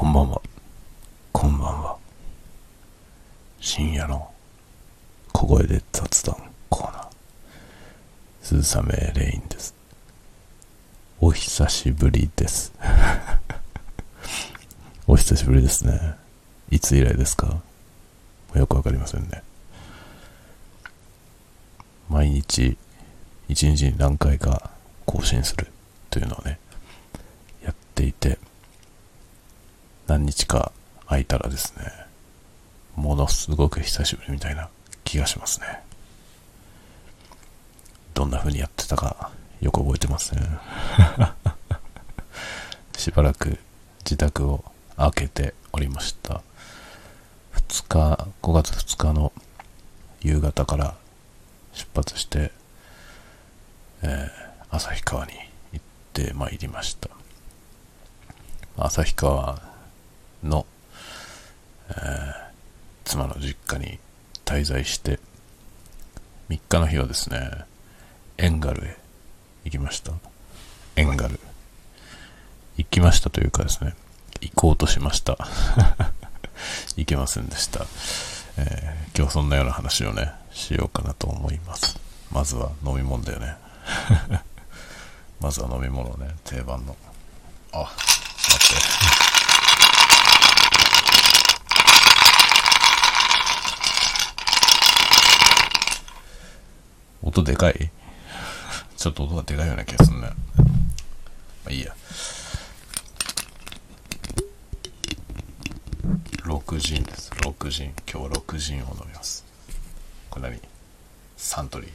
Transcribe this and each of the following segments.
こんばんは。こんばんは。深夜の小声で雑談コーナー。鈴雨レインです。お久しぶりです。お久しぶりですね。いつ以来ですか？よくわかりませんね。毎日、一日に何回か更新するというのをね、やっていて、何日か空いたらですね、ものすごく久しぶりみたいな気がしますね。どんな風にやってたかよく覚えてません。しばらく自宅を開けておりました。2日、5月2日の夕方から出発して、えー旭川に行ってまいりました。旭川の、えー妻の実家に滞在して、3日の日はですね、エンガルへ行きました。エンガル。行きましたというかですね、行こうとしました。行けませんでした。えー今日そんなような話をね、しようかなと思います。まずは飲み物だよね。まずは飲み物ね、定番の。あ、待って。音でかい？ちょっと音がでかいような気がするね。まあいいや。6ジンです。6ジン。今日は6ジンを飲みます。これ何？サントリー。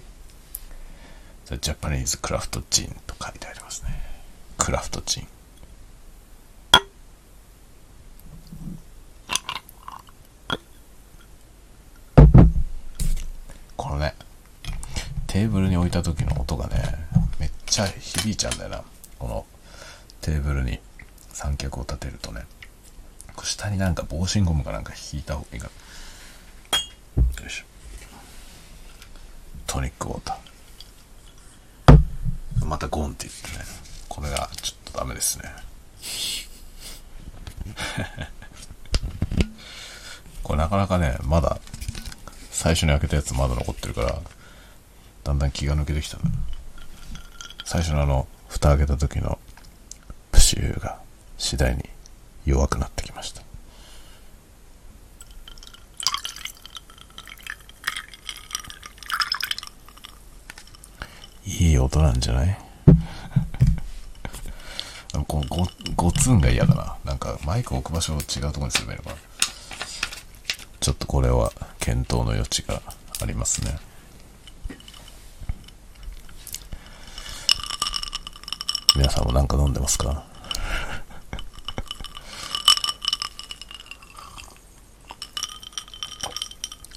The Japanese Craft Gin と書いてありますね。クラフトジン。このね、テーブルに置いた時の音がね、めっちゃ響いちゃうんだよな。このテーブルに三脚を立てるとね。下になんか防振ゴムかなんか引いた方がいいかな。よいしょ。トニックウォーター。またゴンって言ってね。これがちょっとダメですね。これなかなかね、まだ最初に開けたやつまだ残ってるから、だんだん気が抜けてきた。最初のあの、蓋開けた時のプシューが次第に弱くなってきました。いい音なんじゃない？このゴゴツンが嫌だな。なんかマイク置く場所を違うところにすればいいのかな。ちょっとこれは検討の余地がありますね。皆さんも何か飲んでますか？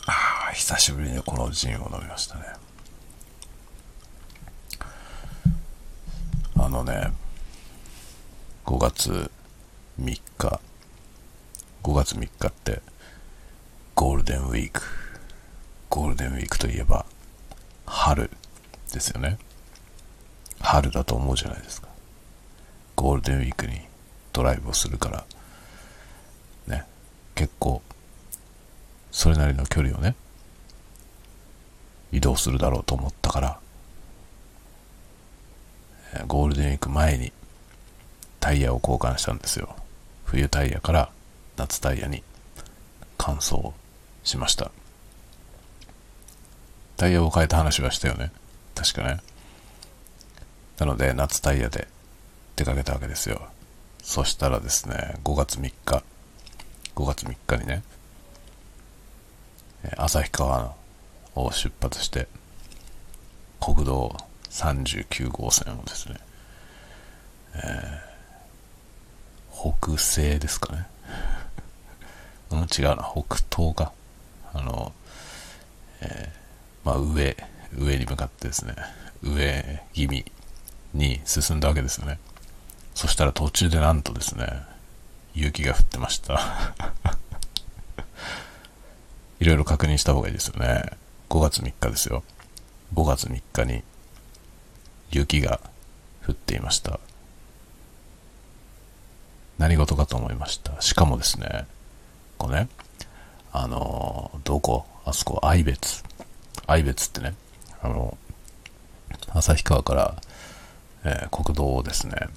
ああ、久しぶりにこのジンを飲みましたね。あのね、5月3日、5月3日ってゴールデンウィーク。ゴールデンウィークといえば春ですよね。春だと思うじゃないですか。ゴールデンウィークにドライブをするから、ね、結構、それなりの距離をね、移動するだろうと思ったから、ゴールデンウィーク前にタイヤを交換したんですよ。冬タイヤから夏タイヤに乾燥しました。タイヤを変えた話はしたよね。確かね。なので、夏タイヤで出かけたわけですよ。そしたらですね、5月3日、5月3日にね、旭川を出発して、国道39号線をですね、えー北西ですかね。うん、違うな、北東か。あの、えーまあ上、上に向かってですね、上気味に進んだわけですよね。そしたら途中でなんとですね、雪が降ってました。いろいろ確認した方がいいですよね。5月3日ですよ。5月3日に雪が降っていました。何事かと思いました。しかもですね、こうね、あの、どこ？あそこ、愛別。愛別ってね、あの、旭川から、えー国道をですね、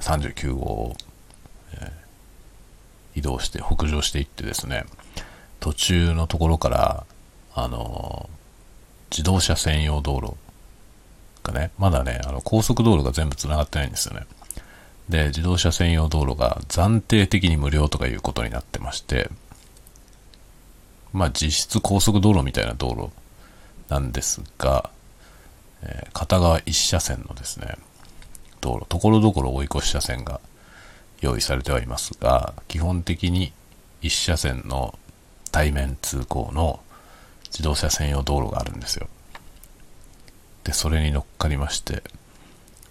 39号を、えー移動して、北上していってですね、途中のところから、あの自動車専用道路がね、まだね、あの高速道路が全部繋がってないんですよね。で、自動車専用道路が暫定的に無料とかいうことになってまして、まあ実質高速道路みたいな道路なんですが、えー片側一車線のですね、道路、ところどころ追い越し車線が用意されてはいますが、基本的に一車線の対面通行の自動車専用道路があるんですよ。で、それに乗っかりまして、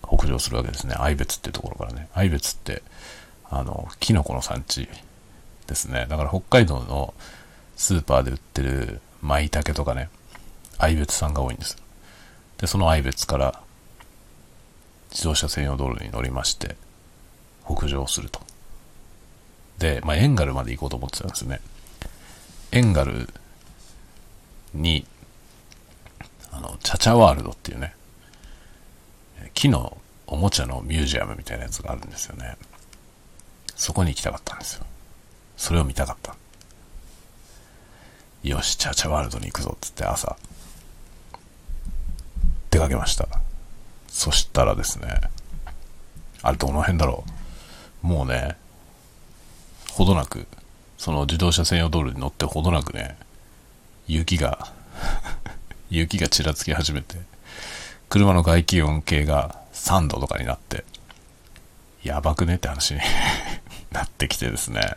北上するわけですね。愛別っていうところからね。愛別って、あの、キノコの産地ですね。だから北海道のスーパーで売ってる舞茸とかね、愛別産が多いんです。で、その愛別から自動車専用道路に乗りまして、北上すると。で、まあ、エンガルまで行こうと思ってたんですね。エンガルに、あの、チャチャワールドっていうね、木のおもちゃのミュージアムみたいなやつがあるんですよね。そこに行きたかったんですよ。それを見たかった。よし、チャチャワールドに行くぞっつって朝、出かけました。そしたらですね、あれどの辺だろう？もうね、ほどなく、その自動車専用道路に乗ってほどなくね、雪が、雪がちらつき始めて、車の外気温計が3度とかになって、やばくねって話に なってきてですね。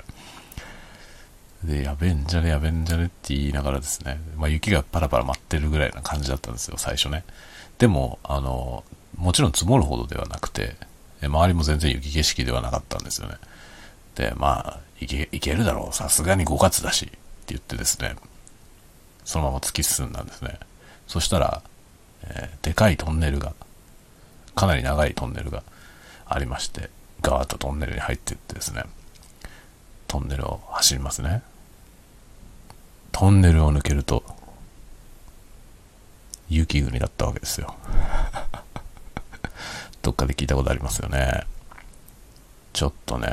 で、やべえんじゃねやべえんじゃねって言いながらですね、まあ雪がパラパラ舞ってるぐらいな感じだったんですよ、最初ね。でも、あの、もちろん積もるほどではなくて、周りも全然雪景色ではなかったんですよね。で、まあ、いけ、いけるだろう、さすがに5月だし、って言ってですね、そのまま突き進んだんですね。そしたら、えーでかいトンネルが、かなり長いトンネルがありまして、ガーッとトンネルに入っていってですね、トンネルを走りますね。トンネルを抜けると、雪国だったわけですよ。どっかで聞いたことありますよね。ちょっとね、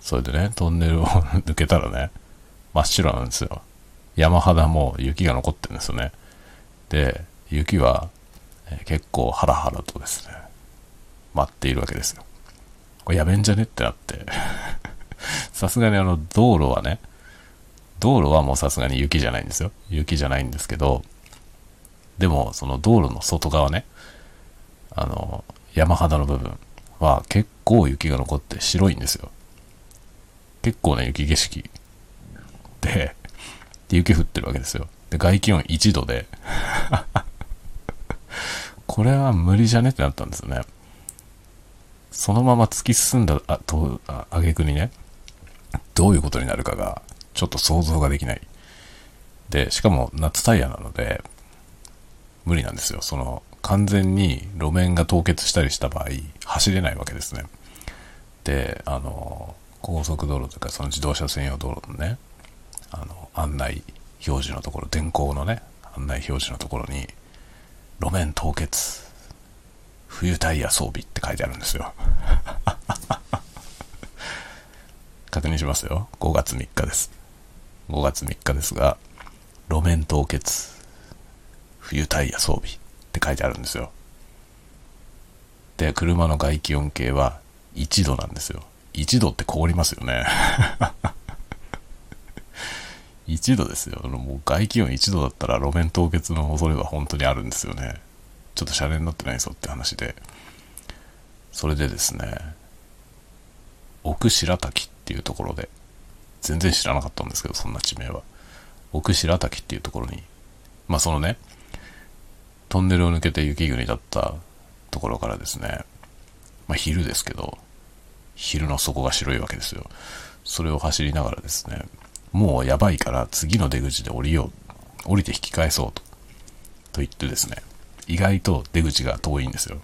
それでね、トンネルを抜けたらね、真っ白なんですよ。山肌も雪が残ってるんですよね。で、雪は、結構ハラハラとですね、待っているわけですよ。これやべんじゃねってなって。さすがにあの、道路はね、道路はもうさすがに雪じゃないんですよ。雪じゃないんですけど、でも、その道路の外側ね、あの、山肌の部分は結構雪が残って白いんですよ。結構な雪景色で、で、雪降ってるわけですよ。で、外気温1度で、これは無理じゃね？ってなったんですよね。そのまま突き進んだあと、あ挙句にね、どういうことになるかが、ちょっと想像ができない。で、しかも夏タイヤなので、無理なんですよ。その、完全に路面が凍結したりした場合、走れないわけですね。で、あの、高速道路というか、その自動車専用道路のね、あの、案内表示のところ、電光のね、案内表示のところに、路面凍結、冬タイヤ装備って書いてあるんですよ。確認しますよ。5月3日です。5月3日ですが、路面凍結、冬タイヤ装備って書いてあるんですよ。で、車の外気温計は1度なんですよ。1度って凍りますよね。1度ですよ。もう外気温1度だったら路面凍結の恐れは本当にあるんですよね。ちょっとシャレになってないぞって話で。それでですね、奥白滝っていうところで、全然知らなかったんですけど、そんな地名は。奥白滝っていうところに、まあそのね、トンネルを抜けて雪国だったところからですね、まあ昼ですけど、昼の底が白いわけですよ。それを走りながらですね、もうやばいから次の出口で降りよう。降りて引き返そうと。と言ってですね、意外と出口が遠いんですよ。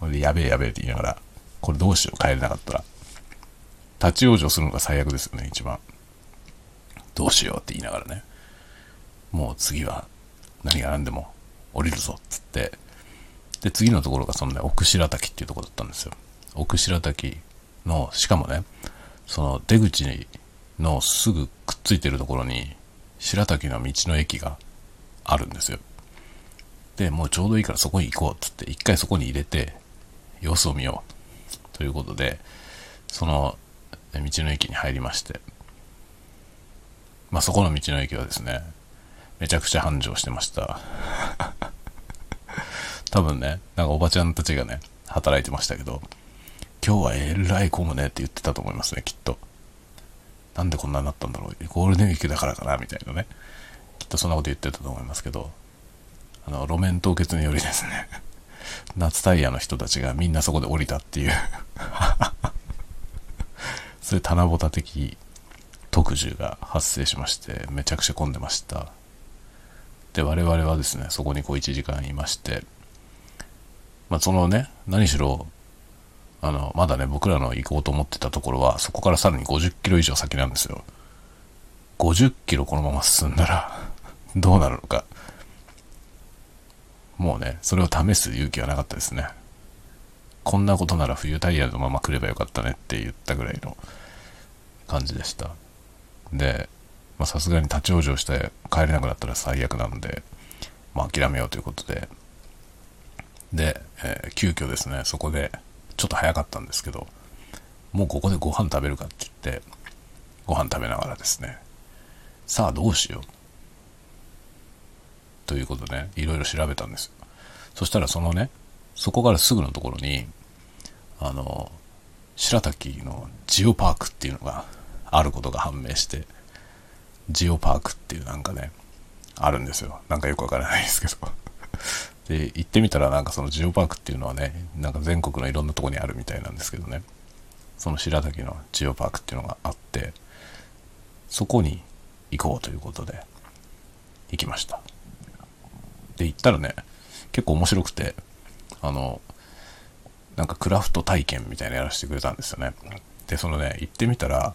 これでやべえやべえって言いながら、これどうしよう帰れなかったら。立ち往生するのが最悪ですよね、一番。どうしようって言いながらね。もう次は何が何でも降りるぞつって。で、次のところがそのね、奥白滝っていうとこだったんですよ。奥白滝の、しかもね、その出口のすぐくっついてるところに、白滝の道の駅があるんですよ。で、もうちょうどいいからそこに行こうっつって、一回そこに入れて、様子を見よう。ということで、その道の駅に入りまして、まあそこの道の駅はですね、めちゃくちゃ繁盛してました。多分ね、なんかおばちゃんたちがね、働いてましたけど、今日はえらい混むねって言ってたと思いますね、きっと。なんでこんなになったんだろう。ゴールデンウィークだからかな、みたいなね。きっとそんなこと言ってたと思いますけど、あの、路面凍結によりですね、夏タイヤの人たちがみんなそこで降りたっていう そういう棚ぼた的特需が発生しまして、めちゃくちゃ混んでました。で、我々はですね、そこにこう1時間いまして、まあ、そのね、何しろ、あの、まだね、僕らの行こうと思ってたところは、そこからさらに50キロ以上先なんですよ。50キロこのまま進んだら どうなるのか。もうね、それを試す勇気はなかったですね。こんなことなら冬タイヤのまま来ればよかったねって言ったぐらいの感じでした。で、さすがに立ち往生して帰れなくなったら最悪なんで、まあ諦めようということで、で、えー、急遽ですね、そこで、ちょっと早かったんですけど、もうここでご飯食べるかって言って、ご飯食べながらですね、さあどうしよう。ということでね、いろいろ調べたんですよ。そしたらそのね、そこからすぐのところに、あの、白滝のジオパークっていうのがあることが判明して、ジオパークっていうなんかね、あるんですよ。なんかよくわからないですけど。で、行ってみたらなんかそのジオパークっていうのはね、なんか全国のいろんなとこにあるみたいなんですけどね。その白滝のジオパークっていうのがあって、そこに行こうということで、行きました。で、行ったらね、結構面白くて、あの、なんかクラフト体験みたいなやらせてくれたんですよね。で、そのね、行ってみたら、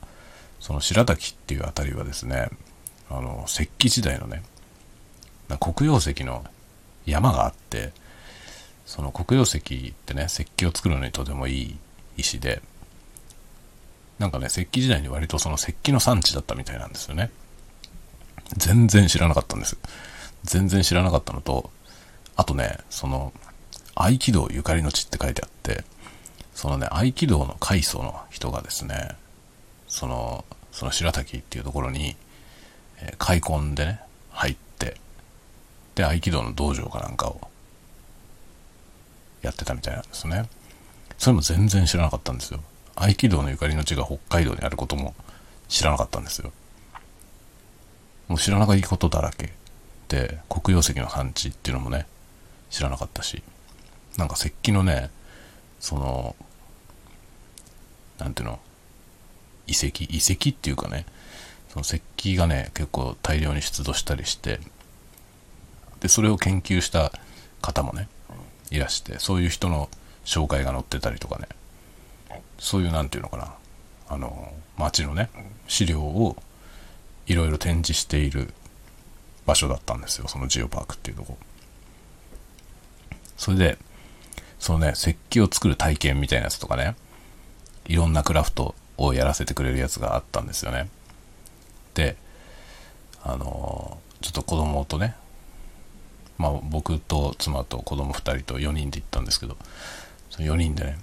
その白滝っていうあたりはですね、あの、石器時代のね、黒曜石の山があって、その黒曜石ってね、石器を作るのにとてもいい石で、なんかね、石器時代に割とその石器の産地だったみたいなんですよね。全然知らなかったんです。全然知らなかったのと、あとね、その、合気道ゆかりの地って書いてあって、そのね、合気道の階層の人がですね、その、その白滝っていうところに、えー、開墾でね、入って、で、合気道の道場かなんかをやってたみたいなんですね。それも全然知らなかったんですよ。合気道のゆかりの地が北海道にあることも知らなかったんですよ。もう知らないことだらけで、黒曜石の産地っていうのもね、知らなかったし、なんか石器のね、その、なんていうの、遺跡、遺跡っていうかね、その石器がね、結構大量に出土したりして、で、それを研究した方もね、いらして、そういう人の紹介が載ってたりとかね、そういう、なんていうのかな、あの、町のね、資料をいろいろ展示している場所だったんですよ、そのジオパークっていうとこ。それで、そのね、石器を作る体験みたいなやつとかね、いろんなクラフトをやらせてくれるやつがあったんですよね。で、あのちょっと子供とね、まあ僕と妻と子供2人と4人で行ったんですけど、その4人でね、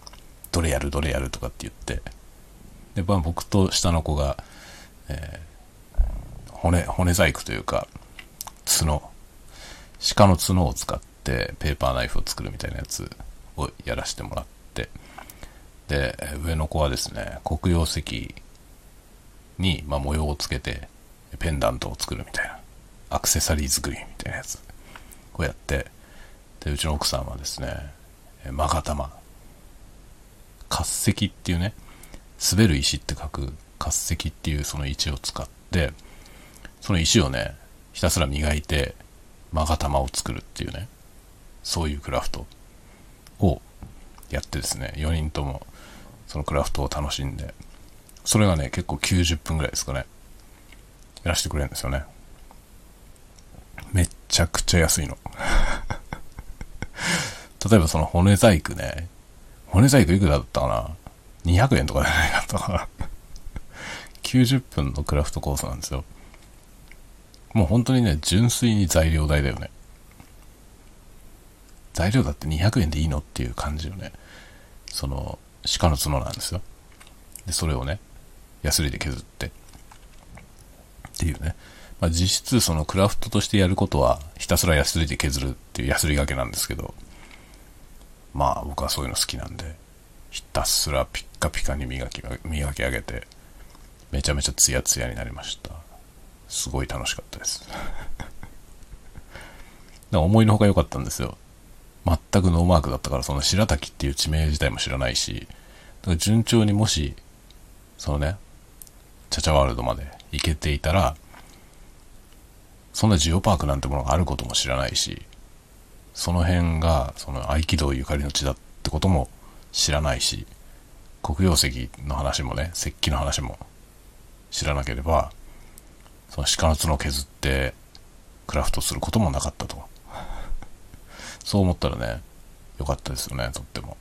どれやるどれやるとかって言って、で、まあ僕と下の子が、えー、骨、骨細工というか、角、鹿の角を使ってペーパーナイフを作るみたいなやつをやらせてもらって、で、上の子はですね、黒曜石に、まあ、模様をつけて、ペンダントを作るみたいな、アクセサリー作りみたいなやつをやって、で、うちの奥さんはですね、マガタマ、滑石っていうね、滑る石って書く滑石っていうその石を使って、その石をね、ひたすら磨いて、マガタマを作るっていうね、そういうクラフトをやってですね、4人ともそのクラフトを楽しんでそれがね、結構90分ぐらいですかね。やらせてくれるんですよね。めっちゃくちゃ安いの。例えばその骨細工ね、骨細工いくらだったかな ?200 円とかじゃないかったか90分のクラフトコースなんですよ。もう本当にね、純粋に材料代だよね。材料だって200円でいいの？っていう感じよね。その、鹿の角なんですよ。で、それをね、ヤスリで削って。っていうね。まあ、実質そのクラフトとしてやることはひたすらヤスリで削るっていうヤスリがけなんですけど、まあ僕はそういうの好きなんで、ひたすらピッカピカに磨き、磨き上げて、めちゃめちゃツヤツヤになりました。すごい楽しかったです。思いのほか良かったんですよ。全くノーマークだったから、その白滝っていう地名自体も知らないし、だから順調にもし、そのね、チャチャワールドまで行けていたら、そんなジオパークなんてものがあることも知らないし、その辺が、その合気道ゆかりの地だってことも知らないし、黒曜石の話もね、石器の話も知らなければ、その鹿の角を削ってクラフトすることもなかったと。そう思ったらね、良かったですよね、とっても。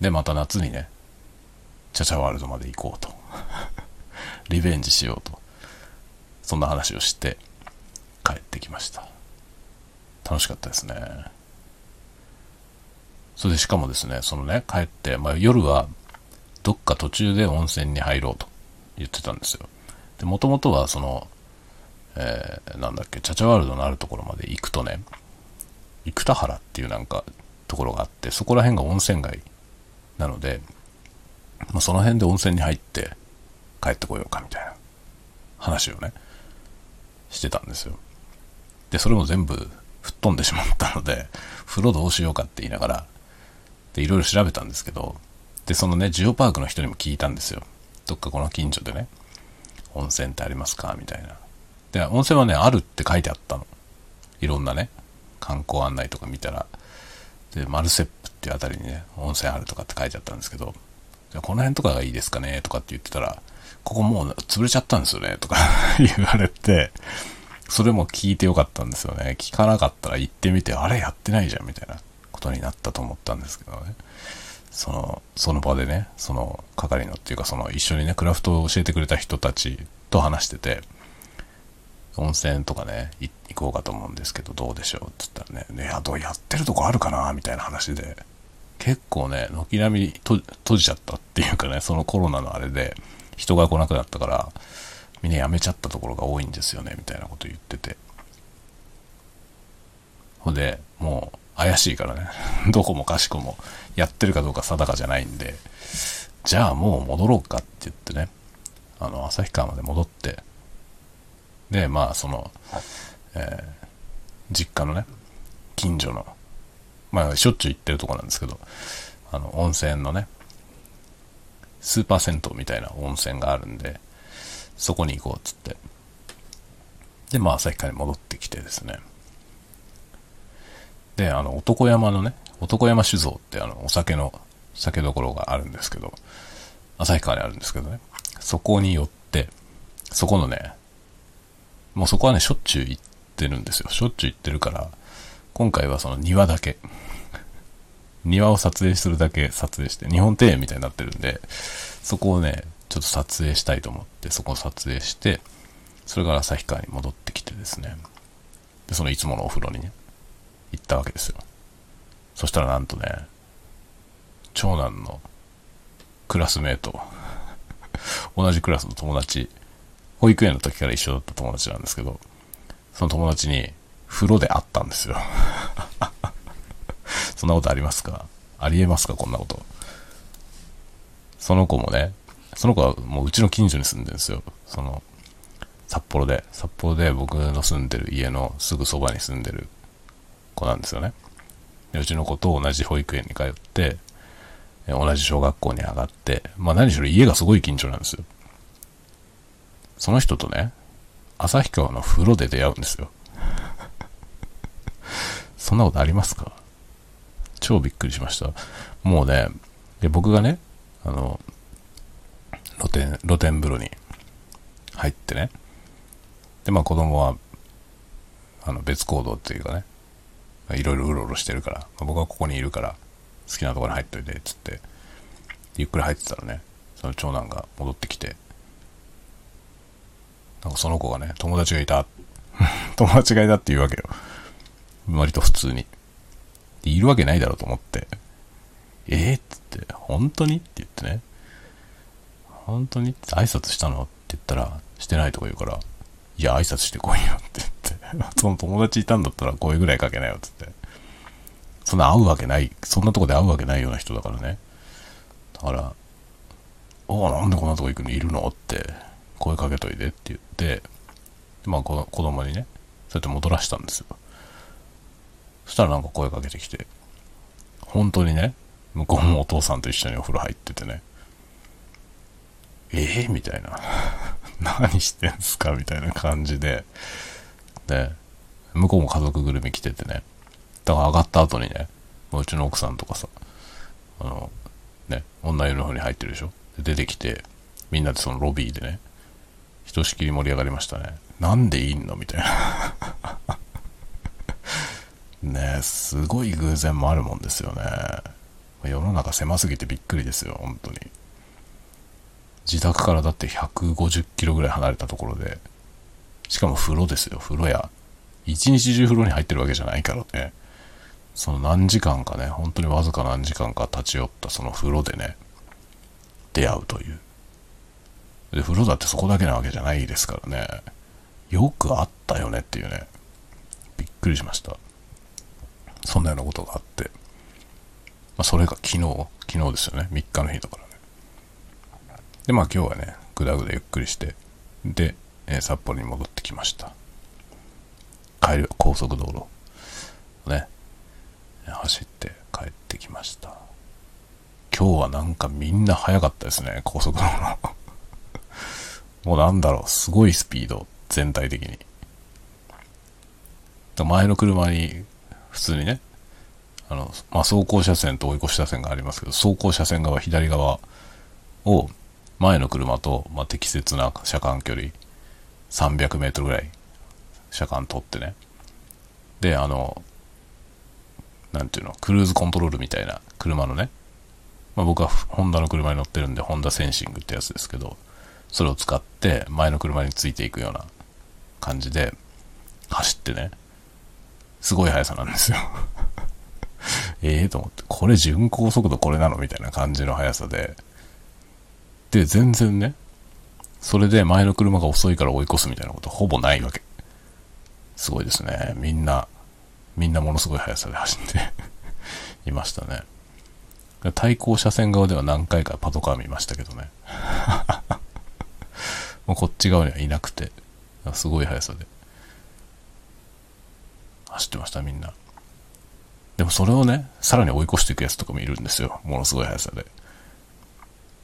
で、また夏にね、チャチャワールドまで行こうと。リベンジしようと。そんな話をして帰ってきました。楽しかったですね。それでしかもですね、そのね、帰って、まあ、夜はどっか途中で温泉に入ろうと言ってたんですよ。で、もともとはその、えー、なんだっけ、チャチャワールドのあるところまで行くとね、生田原っていうなんかところがあって、そこら辺が温泉街なので、まあ、その辺で温泉に入って帰ってこようかみたいな話をね、してたんですよ。で、それも全部吹っ飛んでしまったので、風呂どうしようかって言いながら、で、いろいろ調べたんですけど、で、そのね、ジオパークの人にも聞いたんですよ。どっかこの近所でね、温泉ってありますかみたいな。で、温泉はね、あるって書いてあったの。いろんなね、観光案内とか見たら、で、マルセップっていうあたりにね、温泉あるとかって書いてあったんですけど、じゃこの辺とかがいいですかねとかって言ってたら、ここもう潰れちゃったんですよねとか 言われて、それも聞いてよかったんですよね。聞かなかったら行ってみて、あれやってないじゃんみたいなことになったと思ったんですけどね。その、その場でね、その係のっていうか、その一緒にね、クラフトを教えてくれた人たちと話してて、温泉とかね、行こうかと思うんですけど、どうでしょうって言ったらね、ね、あとやってるとこあるかなみたいな話で、結構ね、軒並み閉じちゃったっていうかね、そのコロナのあれで、人が来なくなったから、みんな辞めちゃったところが多いんですよね、みたいなこと言ってて。ほんで、もう、怪しいからね。どこもかしこもやってるかどうか定かじゃないんで、じゃあもう戻ろうかって言ってね、あの、旭川まで戻って、で、まあ、その、えー、実家のね、近所の、まあ、しょっちゅう行ってるとこなんですけど、あの、温泉のね、スーパー銭湯みたいな温泉があるんで、そこに行こうっつって。で、まあ、旭川に戻ってきてですね、で、あの、男山のね、男山酒造ってあの、お酒の、酒どころがあるんですけど、旭川にあるんですけどね、そこに寄って、そこのね、もうそこはね、しょっちゅう行ってるんですよ。しょっちゅう行ってるから、今回はその庭だけ、庭を撮影するだけ撮影して、日本庭園みたいになってるんで、そこをね、ちょっと撮影したいと思って、そこを撮影して、それから旭川に戻ってきてですね、で、そのいつものお風呂にね、行ったわけですよ。そしたらなんとね、長男のクラスメート、同じクラスの友達、保育園の時から一緒だった友達なんですけど、その友達に風呂で会ったんですよ。そんなことありますか？ありえますか？こんなこと。その子もね、その子はもううちの近所に住んでるんですよ。その、札幌で、札幌で僕の住んでる家のすぐそばに住んでる子なんですよね。でうちの子と同じ保育園に通って、同じ小学校に上がって、まあ何しろ家がすごい近所なんですよ。その人とね、旭川の風呂で出会うんですよ。そんなことありますか？超びっくりしました。もうね、で僕がね、あの、天、露天風呂に入ってね。で、まあ子供は、あの別行動っていうかね、いろいろうろうろしてるから、まあ、僕はここにいるから好きなところに入っといて、つって、ゆっくり入ってたらね、その長男が戻ってきて、なんかその子がね、友達がいた。友達がいたって言うわけよ。割と普通に。いるわけないだろうと思って、えー、っつって、本当に？って言ってね、本当に？って挨拶したの？って言ったら、してないとか言うから、いや、挨拶してこいよって言って、その友達いたんだったら声ぐらいかけなよっつって。そんな会うわけない、そんなとこで会うわけないような人だからね。だから、おお、なんでこんなとこ行くの？いるの？って。声かけといてって言って、まあ子供にね、そうやって戻らしたんですよ。そしたらなんか声かけてきて、本当にね、向こうもお父さんと一緒にお風呂入っててね、ええー、みたいな。何してんすかみたいな感じで、で、向こうも家族ぐるみ来ててね、だから上がった後にね、うちの奥さんとかさ、あの、ね、女湯の方に入ってるでしょ？で出てきて、みんなでそのロビーでね、ひとしきり盛り上がりましたね。なんでいいのみたいな。ねすごい偶然もあるもんですよね。世の中狭すぎてびっくりですよ、本当に。自宅からだって150キロぐらい離れたところで、しかも風呂ですよ、風呂や。一日中風呂に入ってるわけじゃないからね。その何時間かね、本当にわずか何時間か立ち寄ったその風呂でね、出会うという。で、風呂だってそこだけなわけじゃないですからね。よくあったよねっていうね。びっくりしました。そんなようなことがあって。まあ、それが昨日、昨日ですよね。3日の日だからね。で、まあ今日はね、ぐだぐだゆっくりして、で、えー、札幌に戻ってきました。帰りは高速道路ね、走って帰ってきました。今日はなんかみんな早かったですね、高速道路。もうなんだろう、すごいスピード、全体的に。前の車に普通にね、あの、まあ、走行車線と追い越し車線がありますけど、走行車線側、左側を前の車と、まあ、適切な車間距離300メートルぐらい車間取ってね。で、あの、なんていうの、クルーズコントロールみたいな車のね、まあ、僕はホンダの車に乗ってるんで、ホンダセンシングってやつですけど、それを使って前の車についていくような感じで走ってね、すごい速さなんですよ ええと思って、これ巡航速度これなのみたいな感じの速さで、で、全然ね、それで前の車が遅いから追い越すみたいなことほぼないわけ。すごいですね。みんな、みんなものすごい速さで 走っていましたね。対向車線側では何回かパトカー見ましたけどね。もうこっち側にはいなくて、すごい速さで走ってました、みんな。でもそれをね、さらに追い越していくやつとかもいるんですよ。ものすごい速さで。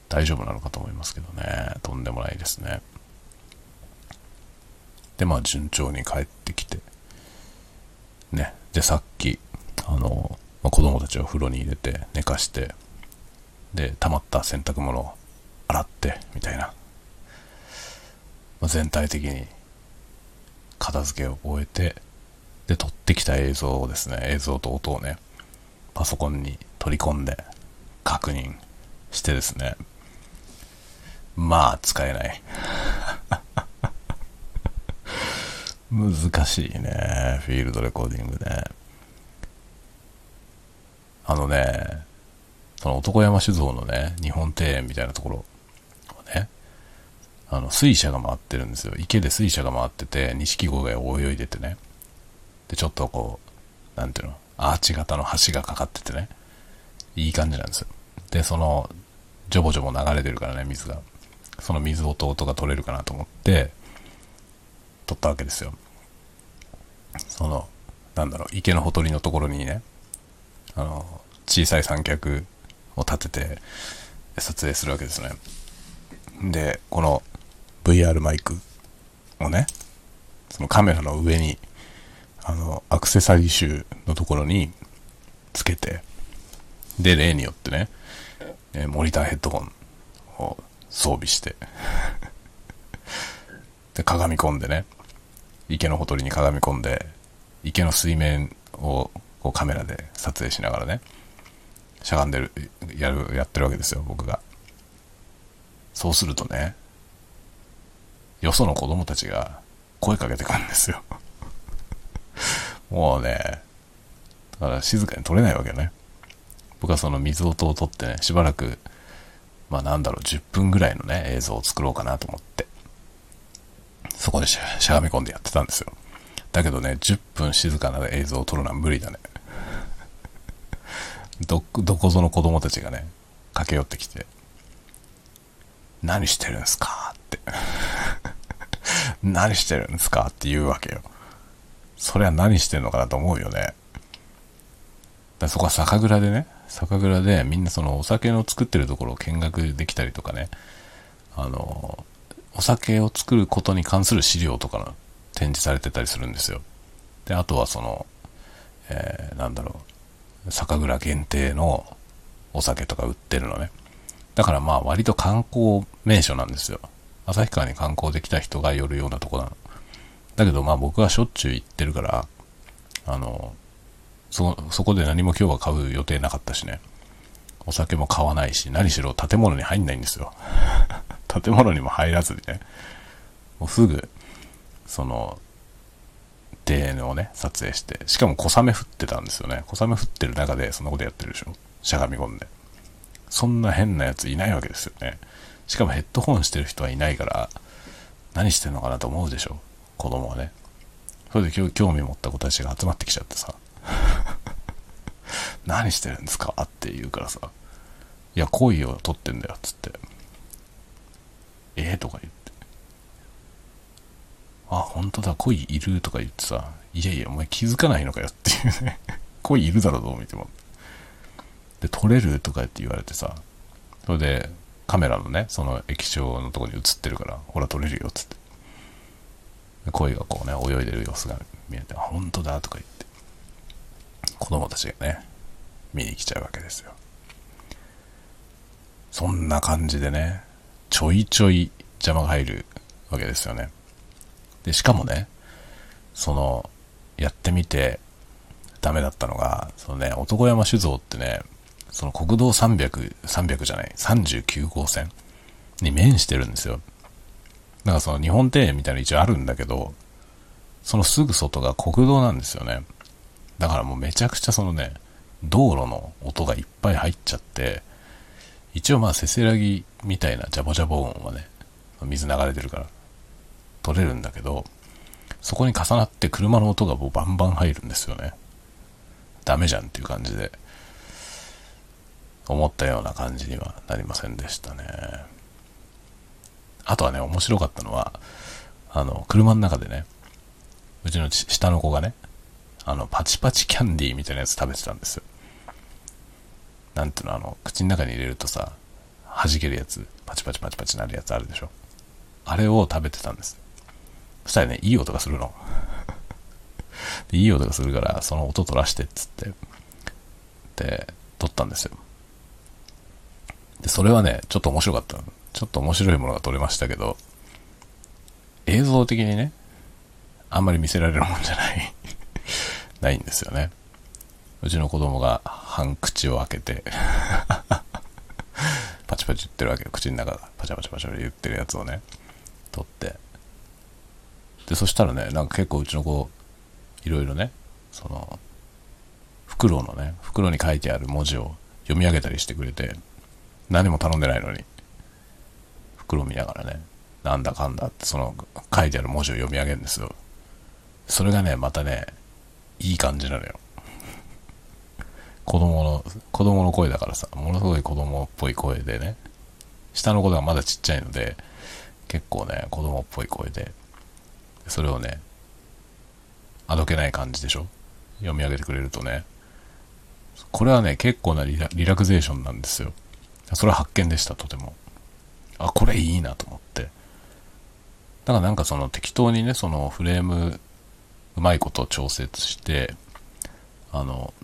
大丈夫なのかと思いますけどね。とんでもないですね。で、まあ順調に帰ってきて。ね。で、さっき、あの、まあ、子供たちを風呂に入れて寝かして、で、溜まった洗濯物を洗って、みたいな。まあ、全体的に片付けを終えて、で、撮ってきた映像をですね、映像と音をね、パソコンに取り込んで確認してですね、まあ、使えない。難しいね、フィールドレコーディングね。あのね、その男山酒造のね、日本庭園みたいなところ、あの、水車が回ってるんですよ。池で水車が回ってて、錦鯉が泳いでてね。で、ちょっとこう、なんていうの、アーチ型の橋がかかっててね、いい感じなんですよ。で、その、ジョボジョボ流れてるからね、水が。その水音音が取れるかなと思って、撮ったわけですよ。その、なんだろう、池のほとりのところにね、あの、小さい三脚を立てて撮影するわけですね。で、この VR マイクをね、そのカメラの上にあの、アクセサリー集のところにつけて、で、例によってね、えモニターヘッドホンを装備して。で、鏡込んでね、池のほとりに鏡込んで、池の水面をこうカメラで撮影しながらね、しゃがんでる、やる、やってるわけですよ、僕が。そうするとね、よその子供たちが声かけてくるんですよ。もうね、だから静かに撮れないわけね。僕はその水音を撮ってね、しばらく、まあなんだろう、10分ぐらいのね、映像を作ろうかなと思って、そこでしゃがみ込んでやってたんですよ。だけどね、10分静かな映像を撮るのは無理だね。ど、どこぞの子供たちがね、駆け寄ってきて、何してるんすか？何してるんですかって言うわけよ。それは何してんのかなと思うよね。だそこは酒蔵でね、酒蔵でみんなそのお酒の作ってるところを見学できたりとかね、あの、お酒を作ることに関する資料とかの展示されてたりするんですよ。で、あとはその、えー、なんだろう、酒蔵限定のお酒とか売ってるのね。だからまあ割と観光名所なんですよ。旭川に観光できた人が寄るようなとこなの。だけどまあ僕はしょっちゅう行ってるから、あの、そ、そこで何も今日は買う予定なかったしね。お酒も買わないし、何しろ建物に入んないんですよ。建物にも入らずにね。もうすぐ、その、庭園をね、撮影して。しかも小雨降ってたんですよね。小雨降ってる中でそんなことやってるでしょ。しゃがみ込んで。そんな変なやついないわけですよね。しかもヘッドホンしてる人はいないから、何してんのかなと思うでしょ。子供はね。それで興味持った子たちが集まってきちゃってさ。何してるんですか？って言うからさ。いや、恋を取ってんだよ、つって。ええー、とか言って。あ、本当だ、恋いる？とか言ってさ。いやいや、お前気づかないのかよっていうね。恋いるだろ、どう見ても。で、撮れる？とかって言われてさ。それで、カメラのね、その液晶のとこに映ってるから、ほら撮れるよ、つって。鯉がこうね、泳いでる様子が見えて、本当だとか言って、子供たちがね、見に来ちゃうわけですよ。そんな感じでね、ちょいちょい邪魔が入るわけですよね。で、しかもね、その、やってみてダメだったのが、そのね、男山酒造ってね、その国道300、300じゃない、39号線に面してるんですよ。だからその日本庭園みたいな一応あるんだけど、そのすぐ外が国道なんですよね。だからもうめちゃくちゃそのね、道路の音がいっぱい入っちゃって、一応まあせせらぎみたいなジャボジャボ音はね、水流れてるから取れるんだけど、そこに重なって車の音がもうバンバン入るんですよね。ダメじゃんっていう感じで、思ったような感じにはなりませんでしたね。あとはね、面白かったのは、あの、車の中でね、うちの下の子がね、あの、パチパチキャンディーみたいなやつ食べてたんですよ。なんていうの、あの、口の中に入れるとさ、弾けるやつ、パチパチパチパチなるやつあるでしょ。あれを食べてたんです。そしたらね、いい音がするの。いい音がするから、その音取らしてっつって、で、撮ったんですよ。で、それはね、ちょっと面白かった。ちょっと面白いものが撮れましたけど、映像的にね、あんまり見せられるもんじゃない ないんですよね。うちの子供が半口を開けて パチパチ言ってるわけよ。口の中がパチャパチャパチャ言ってるやつをね、撮って。で、そしたらね、なんか結構うちの子、いろいろね、その、袋のね、袋に書いてある文字を読み上げたりしてくれて、何も頼んでないのに、袋見ながらね、なんだかんだってその書いてある文字を読み上げるんですよ。それがね、またね、いい感じなのよ。子供の、子供の声だからさ、ものすごい子供っぽい声でね、下の子がまだちっちゃいので、結構ね、子供っぽい声で、それをね、あどけない感じでしょ読み上げてくれるとね、これはね、結構なリラリラクゼーションなんですよ。それは発見でした、とても。あ、これいいなと思って。だからなんかその適当にね、そのフレーム、うまいこと調節して、あの、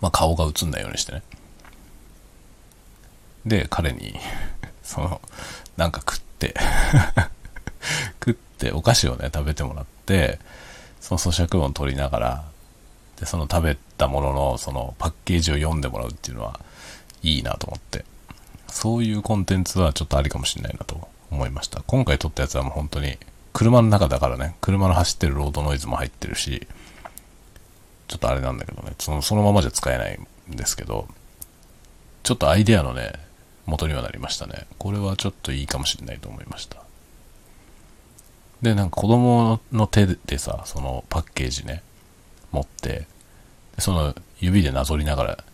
まあ、顔が映んないようにしてね。で、彼に その、なんか食って 食ってお菓子をね、食べてもらって、その咀嚼音を取りながら、で、その食べたものの、そのパッケージを読んでもらうっていうのは、いいなと思って。そういうコンテンツはちょっとありかもしれないなと思いました。今回撮ったやつはもう本当に、車の中だからね、車の走ってるロードノイズも入ってるし、ちょっとあれなんだけどね、そのそのままじゃ使えないんですけど、ちょっとアイデアのね、元にはなりましたね。これはちょっといいかもしれないと思いました。で、なんか子供の手でさ、そのパッケージね、持って、その指でなぞりながら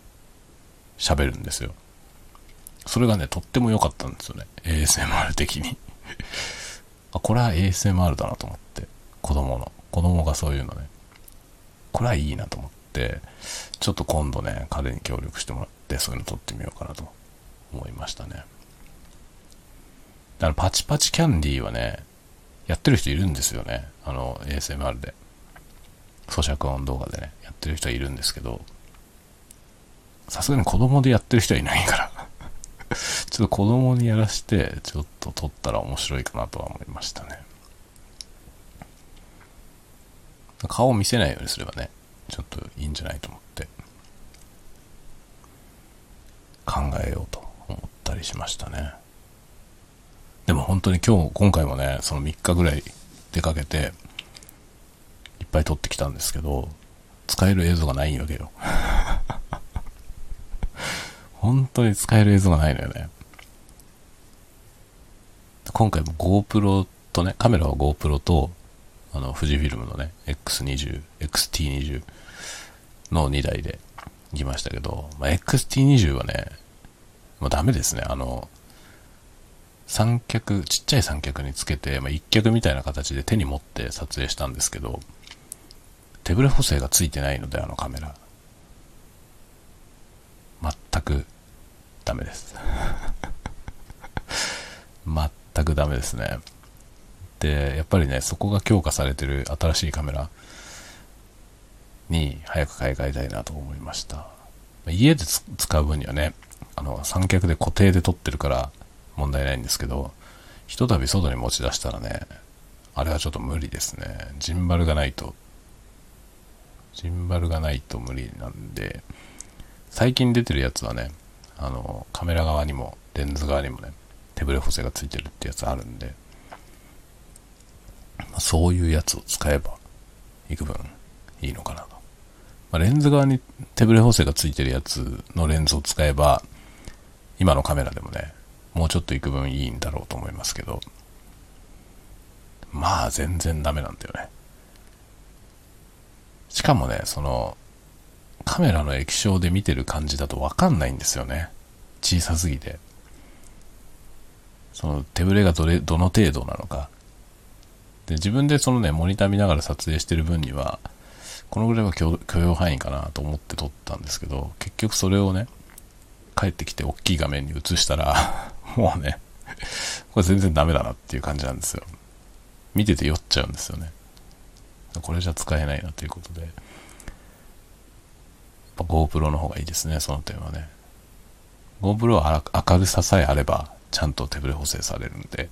喋るんですよ。それがね、とっても良かったんですよね。ASMR 的に あ、これは ASMR だなと思って。子供の。子供がそういうのね。これはいいなと思って、ちょっと今度ね、彼に協力してもらって、そういうの撮ってみようかなと思いましたね。だからパチパチキャンディーはね、やってる人いるんですよね。あの、ASMR で。咀嚼音動画でね、やってる人はいるんですけど、さすがに子供でやってる人はいないから ちょっと子供にやらして、ちょっと撮ったら面白いかなとは思いましたね。顔を見せないようにすればね、ちょっといいんじゃないと思って、考えようと思ったりしましたね。でも本当に今日、今回もね、その3日ぐらい出かけて、いっぱい撮ってきたんですけど、使える映像がないわけよ。本当に使える映像がないのよね。今回も GoPro とね、カメラは GoPro と、あの、富士フィルムのね、X20、XT20 の2台で行きましたけど、まあ、XT20 はね、もうダメですね。あの、三脚、ちっちゃい三脚につけて、まあ、一脚みたいな形で手に持って撮影したんですけど、手ブレ補正がついてないので、あのカメラ。全くダメです。全くダメですね。で、やっぱりね、そこが強化されてる新しいカメラに早く買い替えたいなと思いました。家で使う分にはね、あの、三脚で固定で撮ってるから問題ないんですけど、ひとたび外に持ち出したらね、あれはちょっと無理ですね。ジンバルがないと、ジンバルがないと無理なんで、最近出てるやつはね、あの、カメラ側にも、レンズ側にもね、手ブレ補正がついてるってやつあるんで、まあ、そういうやつを使えば、幾分いいのかなと。まあ、レンズ側に手ブレ補正がついてるやつのレンズを使えば、今のカメラでもね、もうちょっと幾分いいんだろうと思いますけど、まあ全然ダメなんだよね。しかもね、その、カメラの液晶で見てる感じだとわかんないんですよね。小さすぎて。その手ぶれがどれ、どの程度なのか。で、自分でそのね、モニター見ながら撮影してる分には、このぐらいは許容範囲かなと思って撮ったんですけど、結局それをね、帰ってきて大きい画面に映したら もうね、これ全然ダメだなっていう感じなんですよ。見てて酔っちゃうんですよね。これじゃ使えないなということで。GoPro の方がいいですね、その点はね。GoPro は明るささえあれば、ちゃんと手ブレ補正されるんで、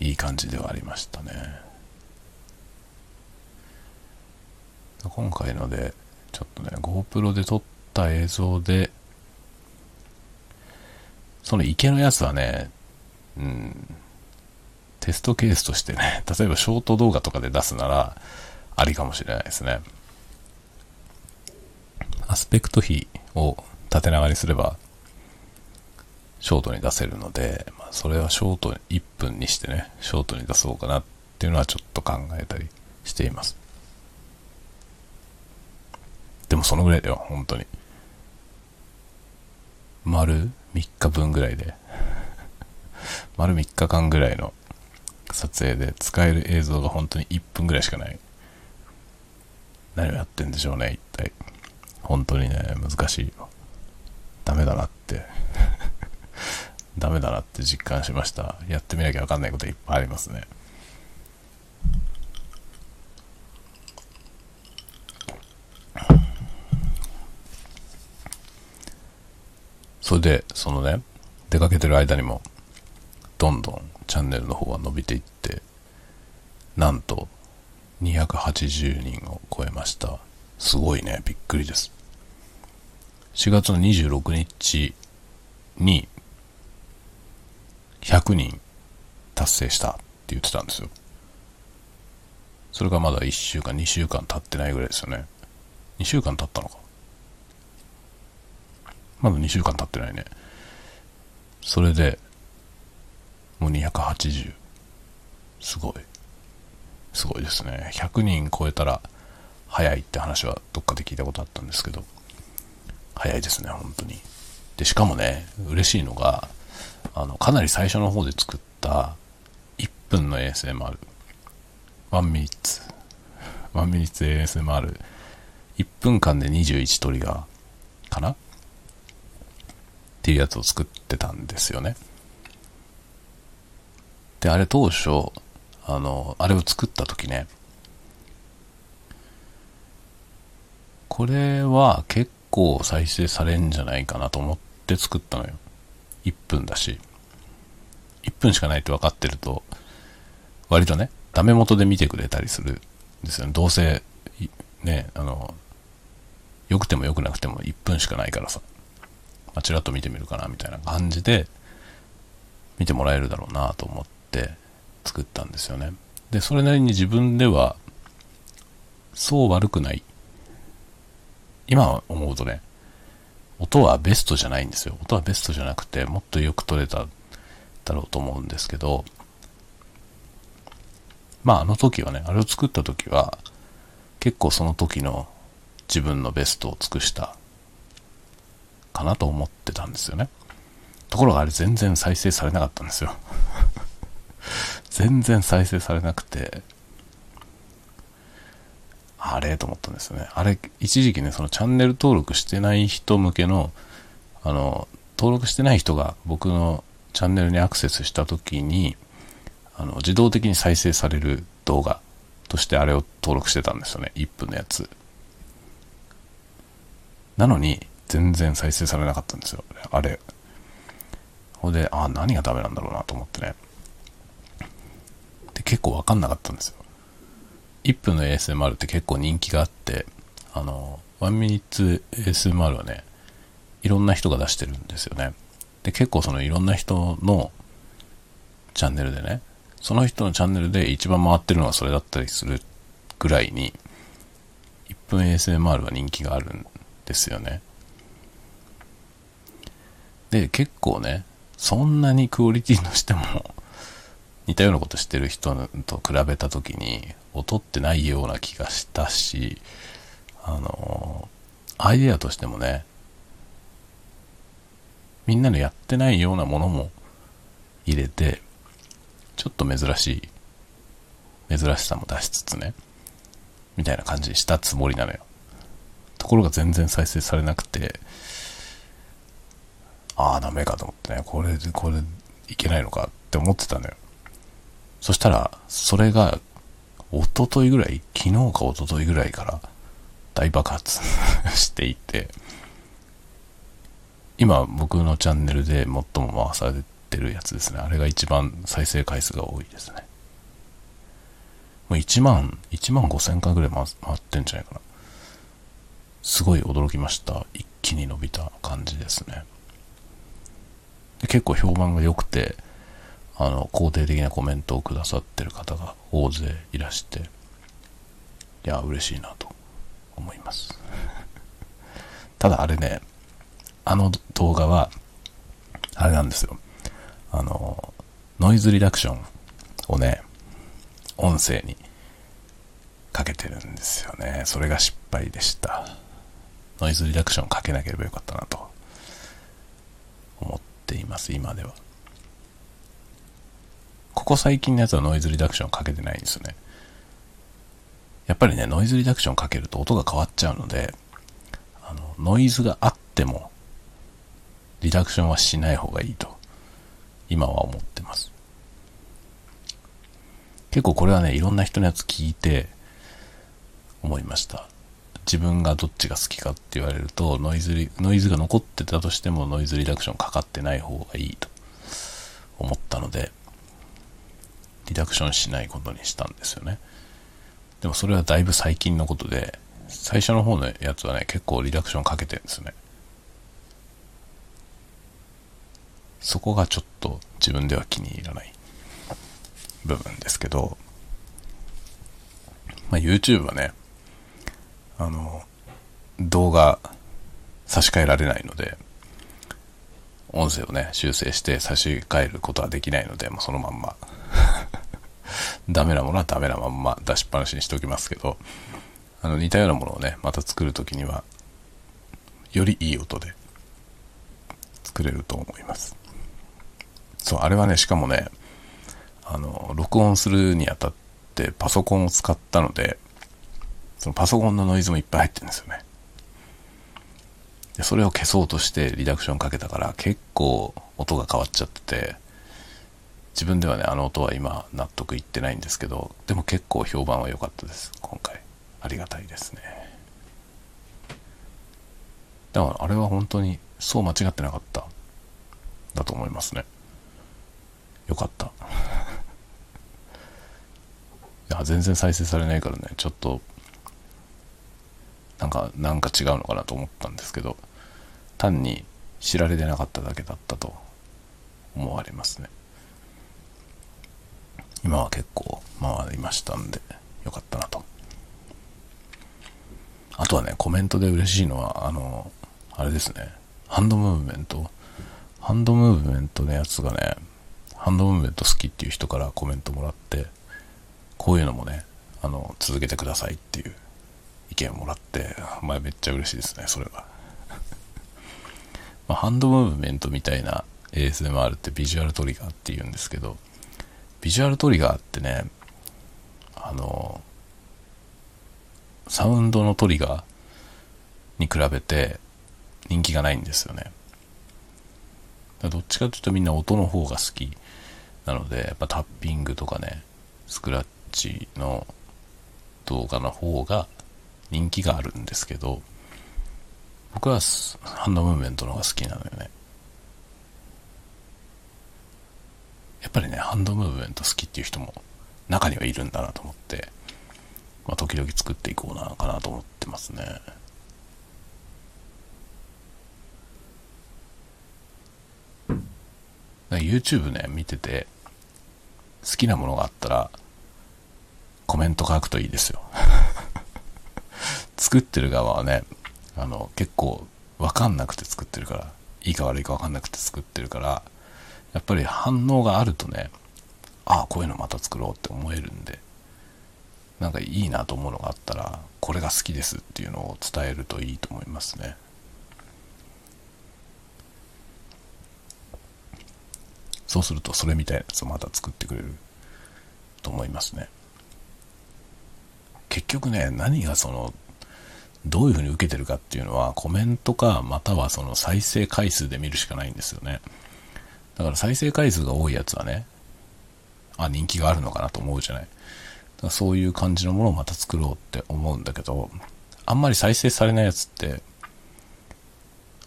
いい感じではありましたね。今回ので、ちょっとね、GoPro で撮った映像で、その池のやつはね、うん、テストケースとしてね、例えばショート動画とかで出すなら、ありかもしれないですね。アスペクト比を縦長にすれば、ショートに出せるので、まあ、それはショート1分にしてね、ショートに出そうかなっていうのはちょっと考えたりしています。でもそのぐらいだよ、本当に。丸3日分ぐらいで丸3日間ぐらいの撮影で使える映像が本当に1分ぐらいしかない。何をやってんでしょうね、一体。本当にね、難しいよ。ダメだなって ダメだなって実感しました。やってみなきゃわかんないこといっぱいありますね。それで、そのね、出かけてる間にも、どんどんチャンネルの方は伸びていって、なんと、280人を超えました。すごいね、びっくりです。4月の26日に、100人達成したって言ってたんですよ。それがまだ1週間、2週間経ってないぐらいですよね。2週間経ったのか。まだ2週間経ってないね。それで、もう280。すごい。すごいですね。100人超えたら早いって話はどっかで聞いたことあったんですけど、早いですね、本当に。で、しかもね、嬉しいのが、あの、かなり最初の方で作った1分の ASMR。1ミニッツ。1ミニッツ ASMR。1分間で21トリガーかな？っていうやつを作ってたんですよね。で、あれ当初、あの、あれを作った時ね、これは結構再生されんじゃないかなと思って作ったのよ。1分だし。1分しかないって分かってると、割とね、ダメ元で見てくれたりするんですよね。どうせ、ね、あの、良くても良くなくても1分しかないからさ、まあ、ちらっと見てみるかなみたいな感じで、見てもらえるだろうなと思って作ったんですよね。で、それなりに自分では、そう悪くない。今思うとね、音はベストじゃないんですよ。音はベストじゃなくて、もっとよく撮れただろうと思うんですけど、まああの時はね、あれを作った時は、結構その時の自分のベストを尽くしたかなと思ってたんですよね。ところがあれ全然再生されなかったんですよ。全然再生されなくて、あれ？と思ったんですよね。あれ、一時期ね、そのチャンネル登録してない人向けの、あの、登録してない人が僕のチャンネルにアクセスした時に、あの、自動的に再生される動画としてあれを登録してたんですよね。1分のやつ。なのに、全然再生されなかったんですよ。あれ。ほんで、あ、何がダメなんだろうなと思ってね。結構わかんなかったんですよ。1分の ASMR って結構人気があって、あの、1ミニッツ ASMR はね、いろんな人が出してるんですよね。で、結構そのいろんな人のチャンネルでね、その人のチャンネルで一番回ってるのがそれだったりするぐらいに、1分 ASMR は人気があるんですよね。で、結構ね、そんなにクオリティとしても似たようなことしてる人と比べた時に劣ってないような気がしたし、あの、アイデアとしてもね、みんなのやってないようなものも入れて、ちょっと珍しい、珍しさも出しつつね、みたいな感じにしたつもりなのよ。ところが全然再生されなくて、ああ、ダメかと思ってね、これで、これいけないのかって思ってたのよ。そしたら、それが、一昨日ぐらい、昨日か一昨日ぐらいから大爆発 していて、今僕のチャンネルで最も回されてるやつですね。あれが一番再生回数が多いですね。もう1万、1万5千回ぐらい回ってんじゃないかな。すごい驚きました。一気に伸びた感じですね。で結構評判が良くて、あの、肯定的なコメントをくださってる方が大勢いらして、いや、嬉しいなと思います。ただあれね、あの動画は、あれなんですよ。あの、ノイズリダクションをね、音声にかけてるんですよね。それが失敗でした。ノイズリダクションかけなければよかったなと思っています、今では。ここ最近のやつはノイズリダクションかけてないんですよね。やっぱりね、ノイズリダクションかけると音が変わっちゃうので、あの、ノイズがあっても、リダクションはしない方がいいと、今は思ってます。結構これはね、いろんな人のやつ聞いて思いました。自分がどっちが好きかって言われるとノイズリノイズが残ってたとしてもノイズリダクションかかってない方がいいと思ったのでリダクションしないことにしたんですよね。でもそれはだいぶ最近のことで最初の方のやつはね結構リダクションかけてるんですね。そこがちょっと自分では気に入らない部分ですけど、まあ、YouTube はねあの動画差し替えられないので音声をね修正して差し替えることはできないのでもうそのまんま ダメなものはダメなまんま出しっぱなしにしておきますけどあの似たようなものをねまた作る時にはよりいい音で作れると思います。そうあれはねしかもねあの録音するにあたってパソコンを使ったのでそのパソコンのノイズもいっぱい入ってるんですよね。でそれを消そうとしてリダクションかけたから結構音が変わっちゃってて自分ではねあの音は今納得いってないんですけどでも結構評判は良かったです。今回。ありがたいですね。だからあれは本当にそう間違ってなかった。だと思いますね。よかった。いや全然再生されないからね。ちょっとなんかなんか違うのかなと思ったんですけど単に知られてなかっただけだったと思われますね。今は結構回りましたんでよかったなと。あとはねコメントで嬉しいのはあのあれですね。ハンドムーブメント。ハンドムーブメントのやつがねハンドムーブメント好きっていう人からコメントもらってこういうのもねあの続けてくださいっていう意見をもらって、まあ、めっちゃ嬉しいですねそれは。まあ、ハンドムーブメントみたいな ASMR ってビジュアルトリガーって言うんですけどビジュアルトリガーってねあのサウンドのトリガーに比べて人気がないんですよね。どっちかというとみんな音の方が好きなのでやっぱタッピングとかねスクラッチの動画の方が人気があるんですけど僕はハンドムーブメントの方が好きなのよね。やっぱりねハンドムーブメント好きっていう人も中にはいるんだなと思って、まあ、時々作っていこうなかなと思ってますね。YouTube ね見てて好きなものがあったらコメント書くといいですよ。作ってる側はねあの結構分かんなくて作ってるからいいか悪いか分かんなくて作ってるからやっぱり反応があるとねああこういうのまた作ろうって思えるんでなんかいいなと思うのがあったらこれが好きですっていうのを伝えるといいと思いますね。そうするとそれみたいなやつをまた作ってくれると思いますね。結局ね何がそのどういうふうに受けてるかっていうのはコメントかまたはその再生回数で見るしかないんですよね。だから再生回数が多いやつはねあ人気があるのかなと思うじゃない。だそういう感じのものをまた作ろうって思うんだけどあんまり再生されないやつって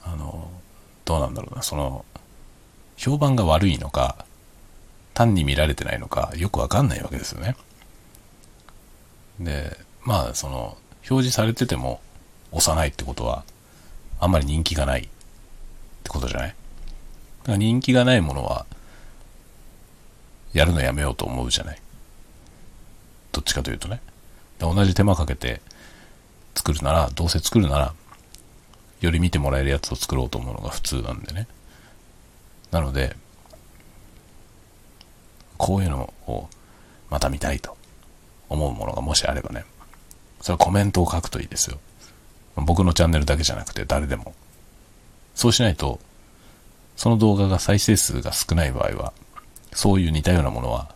あのどうなんだろうな。その評判が悪いのか単に見られてないのかよくわかんないわけですよね。でまあその表示されてても押さないってことは、あんまり人気がないってことじゃない？人気がないものは、やるのやめようと思うじゃないどっちかというとね。同じ手間かけて作るなら、どうせ作るなら、より見てもらえるやつを作ろうと思うのが普通なんでね。なので、こういうのをまた見たいと思うものがもしあればね、それはコメントを書くといいですよ。僕のチャンネルだけじゃなくて誰でも。そうしないと、その動画が再生数が少ない場合は、そういう似たようなものは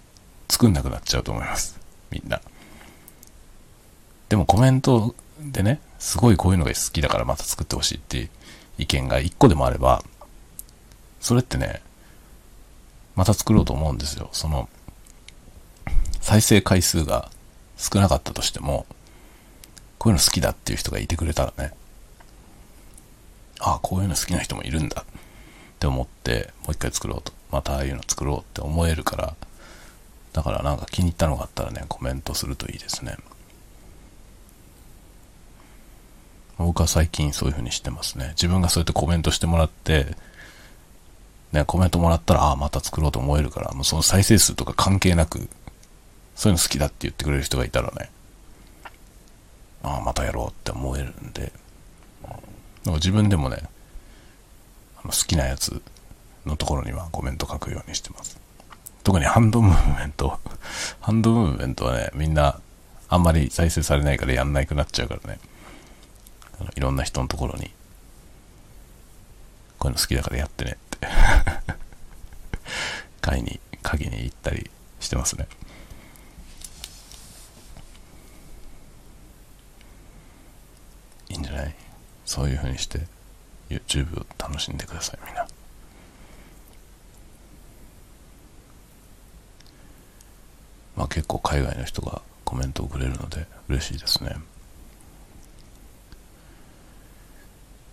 作んなくなっちゃうと思います。みんな。でもコメントでね、すごいこういうのが好きだからまた作ってほしいっていう意見が一個でもあれば、それってね、また作ろうと思うんですよ。その、再生回数が少なかったとしても、こういうの好きだっていう人がいてくれたらね、ああ、こういうの好きな人もいるんだって思って、もう一回作ろうと。またああいうの作ろうって思えるから、だからなんか気に入ったのがあったらね、コメントするといいですね。僕は最近そういう風にしてますね。自分がそうやってコメントしてもらって、ね、コメントもらったら、ああ、また作ろうと思えるから、もうその再生数とか関係なく、そういうの好きだって言ってくれる人がいたらね、ああ、またやろうって思えるんで、自分でもね、好きなやつのところにはコメント書くようにしてます。特にハンドムーブメント、ハンドムーブメントはね、みんなあんまり再生されないからやんなくなっちゃうからね、あのいろんな人のところに、こういうの好きだからやってねって。買いに、鍵に行ったりしてますね。いいんじゃない？そういう風にして。YouTube を楽しんでくださいみんな。まあ結構海外の人がコメントをくれるので嬉しいですね。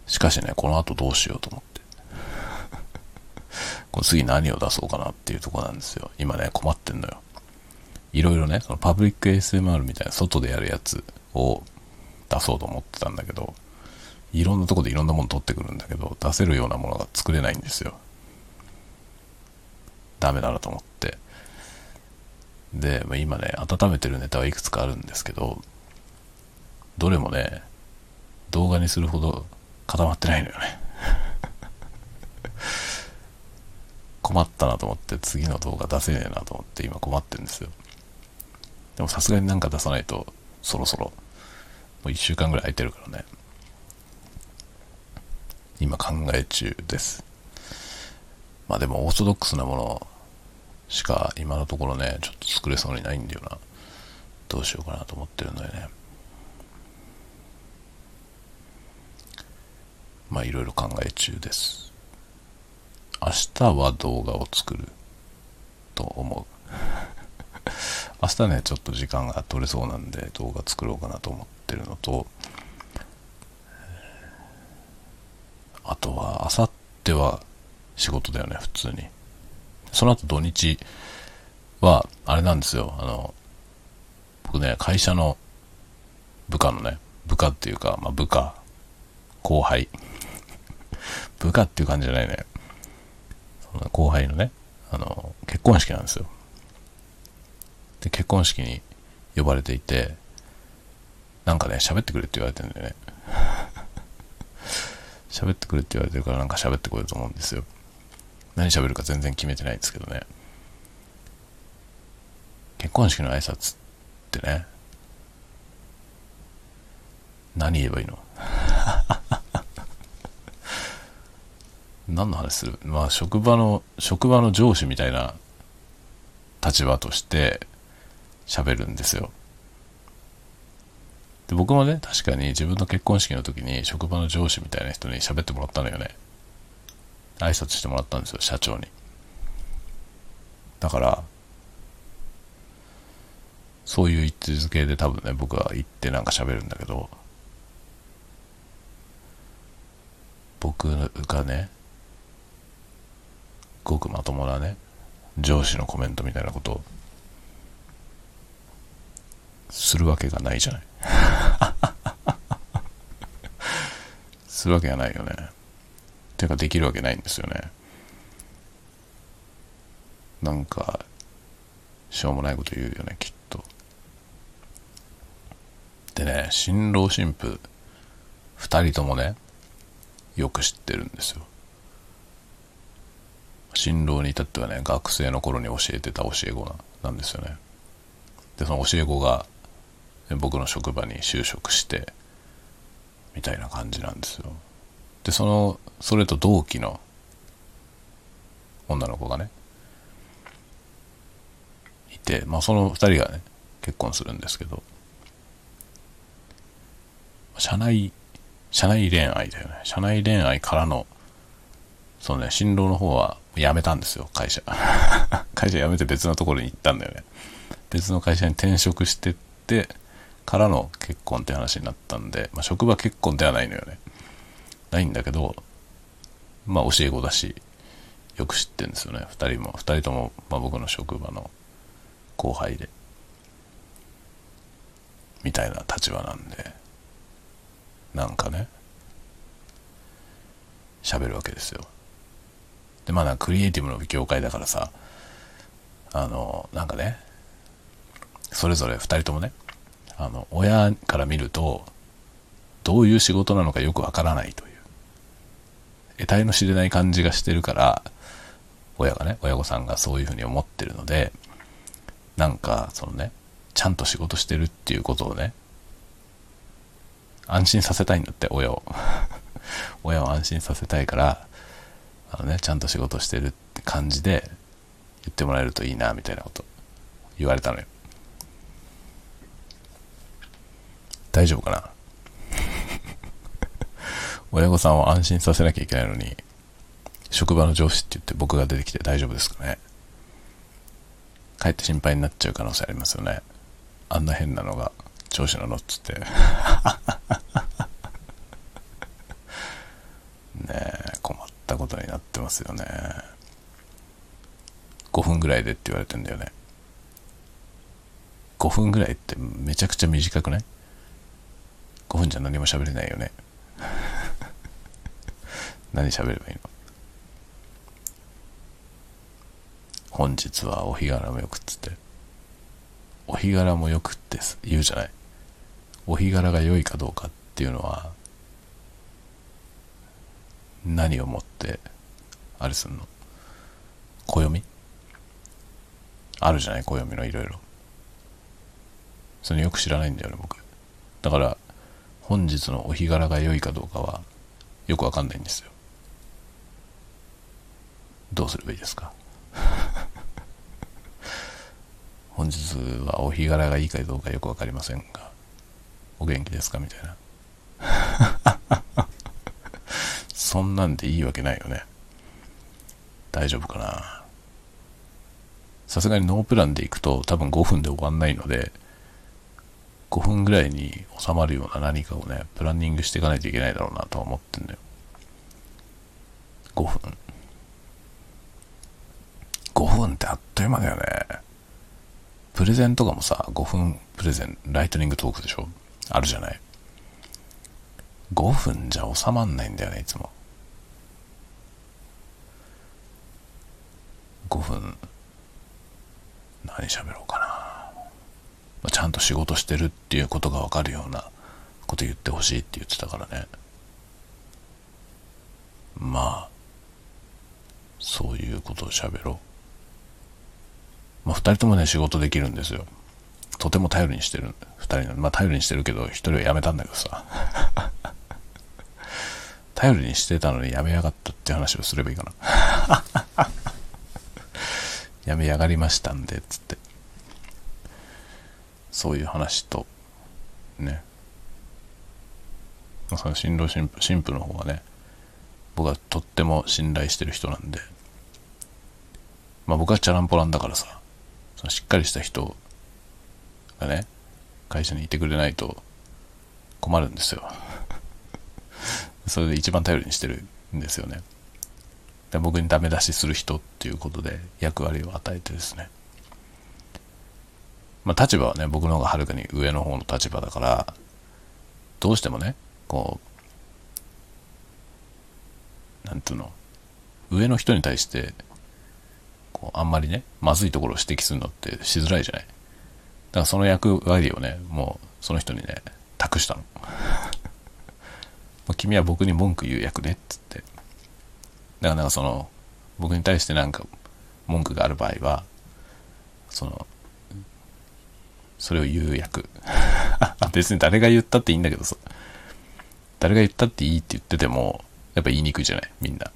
しかしねこの後どうしようと思って。この次何を出そうかなっていうとこなんですよ。今ね困ってんのよ。いろいろねそのパブリック ASMR みたいな外でやるやつを出そうと思ってたんだけどいろんなとこでいろんなもの取ってくるんだけど、出せるようなものが作れないんですよ。ダメだなと思って。で、まあ、今ね、温めてるネタはいくつかあるんですけど、どれもね、動画にするほど固まってないのよね。困ったなと思って次の動画出せねえなと思って今困ってるんですよ。でもさすがになんか出さないとそろそろもう1週間ぐらい空いてるからね。今考え中です。まあでもオーソドックスなものしか今のところね、ちょっと作れそうにないんだよな。どうしようかなと思ってるんだよね。まあいろいろ考え中です。明日は動画を作ると思う。明日ね、ちょっと時間が取れそうなんで動画作ろうかなと思ってるのと、あとは、あさっては仕事だよね、普通に。その後土日は、あれなんですよ、あの、僕ね、会社の部下のね、部下っていうか、まあ、部下、後輩。部下っていう感じじゃないね。その後輩のね、あの、結婚式なんですよ。で、結婚式に呼ばれていて、なんかね、喋ってくれって言われてるんだよね。喋ってくれって言われてるからなんか喋ってこようと思うんですよ。何喋るか全然決めてないんですけどね。結婚式の挨拶ってね、何言えばいいの？何の話する？まあ職場の、職場の上司みたいな立場として喋るんですよ。で僕もね、確かに自分の結婚式の時に職場の上司みたいな人に喋ってもらったのよね。挨拶してもらったんですよ、社長に。だから、そういう位置づけで多分ね、僕は行ってなんか喋るんだけど、僕がね、ごくまともなね、上司のコメントみたいなことをするわけがないじゃない。するわけがないよね。ていうかできるわけないんですよね。なんか、しょうもないこと言うよね、きっと。でね、新郎新婦、二人ともね、よく知ってるんですよ。新郎に至ってはね、学生の頃に教えてた教え子なんですよね。で、その教え子が僕の職場に就職してみたいな感じなんですよ。でそのそれと同期の女の子がねいてまあその2人がね結婚するんですけど社内社内恋愛だよね。社内恋愛からのそのね新郎の方は辞めたんですよ会社。会社辞めて別のところに行ったんだよね。別の会社に転職してってからの結婚って話になったんで、まあ、職場結婚ではないのよね。ないんだけど、まあ教え子だし、よく知ってんですよね。二人も、二人とも、まあ、僕の職場の後輩で。みたいな立場なんで、なんかね、喋るわけですよ。で、まあクリエイティブの業界だからさ、あの、なんかね、それぞれ2人ともね、あの、親から見ると、どういう仕事なのかよくわからないという、得体の知れない感じがしてるから、親がね、親御さんがそういうふうに思ってるので、なんか、そのね、ちゃんと仕事してるっていうことをね、安心させたいんだって、親を。親を安心させたいから、あのね、ちゃんと仕事してるって感じで言ってもらえるといいな、みたいなこと言われたのよ。大丈夫かな？親御さんを安心させなきゃいけないのに、職場の上司って言って僕が出てきて大丈夫ですかね？かえって心配になっちゃう可能性ありますよね。あんな変なのが上司なのっつって。ねえ、困ったことになってますよね。5分ぐらいでって言われてんだよね。5分ぐらいってめちゃくちゃ短くない？?5 分じゃ何も喋れないよね。何喋ればいいの？本日はお日柄もよくっつって。お日柄もよくって言うじゃない。お日柄が良いかどうかっていうのは、何をもって、あれすんの？暦？あるじゃない？暦のいろいろ。それよく知らないんだよね、僕。だから、本日のお日柄が良いかどうかは、よくわかんないんですよ。どうすればいいですか？本日はお日柄がいいかどうかよく分かりませんが、お元気ですかみたいな。そんなんでいいわけないよね。大丈夫かな？さすがにノープランで行くと多分5分で終わんないので、5分ぐらいに収まるような何かをね、プランニングしていかないといけないだろうなと思ってんだよ。5分。5分ってあっという間だよね。プレゼンとかもさ、5分プレゼン、ライトニングトークでしょ？あるじゃない。5分じゃ収まんないんだよね、いつも。5分、何喋ろうかな。ちゃんと仕事してるっていうことがわかるようなこと言ってほしいって言ってたからね。まあ、そういうことを喋ろう。まあ、2人ともね、仕事できるんですよ。とても頼りにしてる、2人の、まあ、頼りにしてるけど、1人は辞めたんだけどさ。頼りにしてたのに辞めやがったって話をすればいいかな。辞めやがりましたんでっ、つって。そういう話と、ね。その新郎新婦、新婦の方はね、僕はとっても信頼してる人なんで、まあ僕はチャランポランだからさ、そのしっかりした人がね、会社にいてくれないと困るんですよ。それで一番頼りにしてるんですよね。で僕にダメ出しする人っていうことで役割を与えてですね。まあ立場はね、僕の方がはるかに上の方の立場だから、どうしてもね、こう、なんていうの、上の人に対してこうあんまりね、まずいところを指摘するのってしづらいじゃない。だからその役割をね、もうその人にね、託したの。君は僕に文句言う役ね、っつって。だからなんかその、僕に対してなんか文句がある場合は、その、それを言う役。別に誰が言ったっていいんだけどさ。誰が言ったっていいって言ってても、やっぱ言いにくいじゃない？みんな。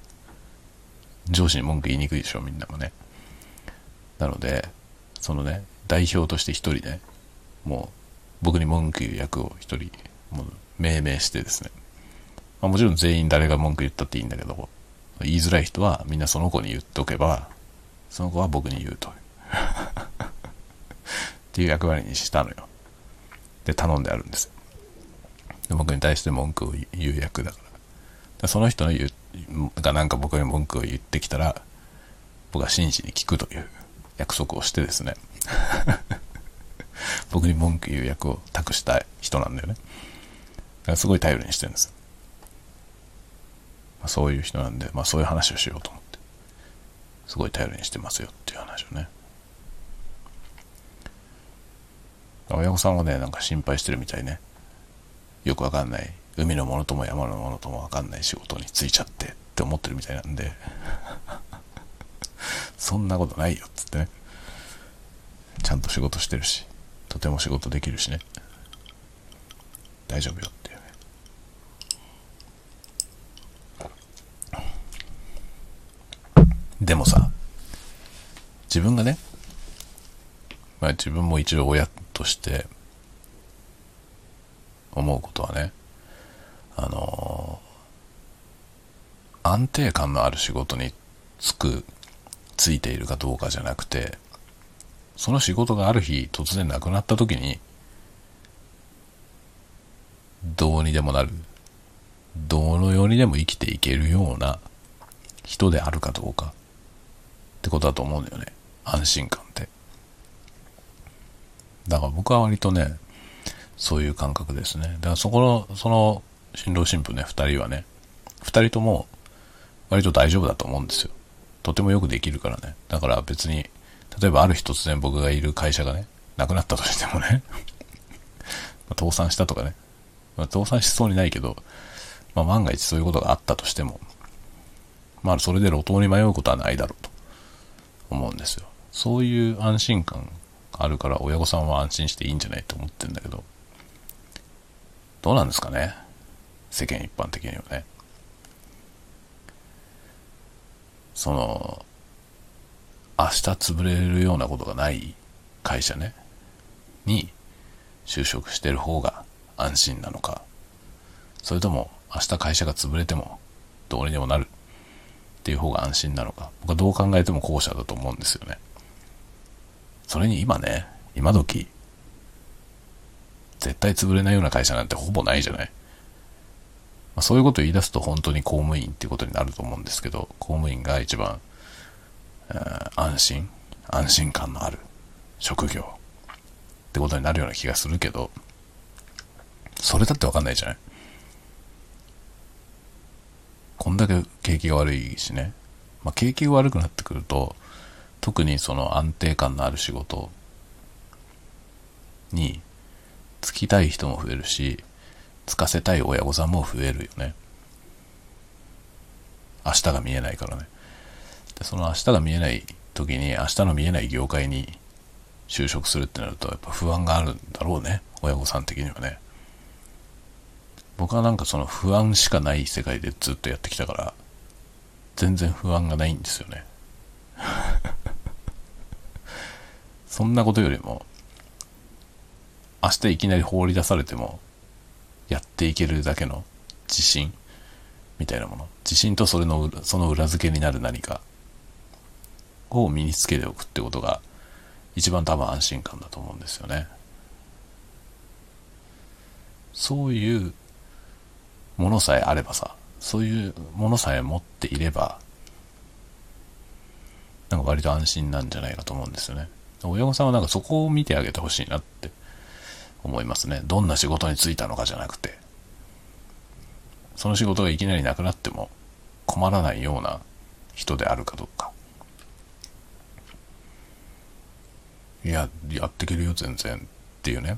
上司に文句言いにくいでしょみんなもね。なので、そのね、代表として一人ね、もう僕に文句言う役を一人、もう命名してですね、まあ、もちろん全員誰が文句言ったっていいんだけど、言いづらい人はみんなその子に言っておけば、その子は僕に言うと。っていう役割にしたのよ。で頼んであるんです。で僕に対して文句を言う役だから。でその人の言うがなんか僕に文句を言ってきたら僕は真摯に聞くという約束をしてですね。僕に文句言う役を託した人なんだよね。だからすごい頼りにしてるんです、まあ、そういう人なんで、まあ、そういう話をしようと思って。すごい頼りにしてますよっていう話をね。親御さんはねなんか心配してるみたいね。よくわかんない。海のものとも山のものともわかんない仕事に就いちゃってって思ってるみたいなんで。そんなことないよっつってね。ちゃんと仕事してるしとても仕事できるしね。大丈夫よっていうね。でもさ自分がねまあ自分も一応親として思うことはねあの、安定感のある仕事に就くついているかどうかじゃなくてその仕事がある日突然なくなった時にどうにでもなるどのようにでも生きていけるような人であるかどうかってことだと思うんだよね。安心感。だから僕は割とねそういう感覚ですね。だからそこのその新郎新婦ね2人はね2人とも割と大丈夫だと思うんですよ。とてもよくできるからね。だから別に例えばある日突然僕がいる会社がね、なくなったとしてもね 倒産したとかね、まあ、倒産しそうにないけど、まあ、万が一そういうことがあったとしても、まあそれで路頭に迷うことはないだろうと思うんですよ。そういう安心感あるから親御さんは安心していいんじゃないと思ってんだけど、どうなんですかね？世間一般的にはね。その、明日潰れるようなことがない会社ね、に就職してる方が安心なのか、それとも明日会社が潰れてもどうにでもなるっていう方が安心なのか、僕はどう考えても後者だと思うんですよね。それに今ね、今時、絶対潰れないような会社なんてほぼないじゃない。まあ、そういうことを言い出すと本当に公務員っていうことになると思うんですけど、公務員が一番安心安心感のある職業ってことになるような気がするけどそれだってわかんないじゃないこんだけ景気が悪いしね、まあ、景気が悪くなってくると特にその安定感のある仕事に就きたい人も増えるし就かせたい親御さんも増えるよね。明日が見えないからね。でその明日が見えない時に明日の見えない業界に就職するってなるとやっぱ不安があるんだろうね。親御さん的にはね。僕はなんかその不安しかない世界でずっとやってきたから全然不安がないんですよね。そんなことよりも明日いきなり放り出されてもやっていけるだけの自信みたいなもの自信とそれのその裏付けになる何かを身につけておくってことが一番多分安心感だと思うんですよね。そういうものさえあればさ、そういうものさえ持っていれば、なんか割と安心なんじゃないかと思うんですよね。親御さんはなんかそこを見てあげてほしいなって思いますね。どんな仕事に就いたのかじゃなくて、その仕事がいきなりなくなっても困らないような人であるかどうか。いや、やっていけるよ、全然。っていうね。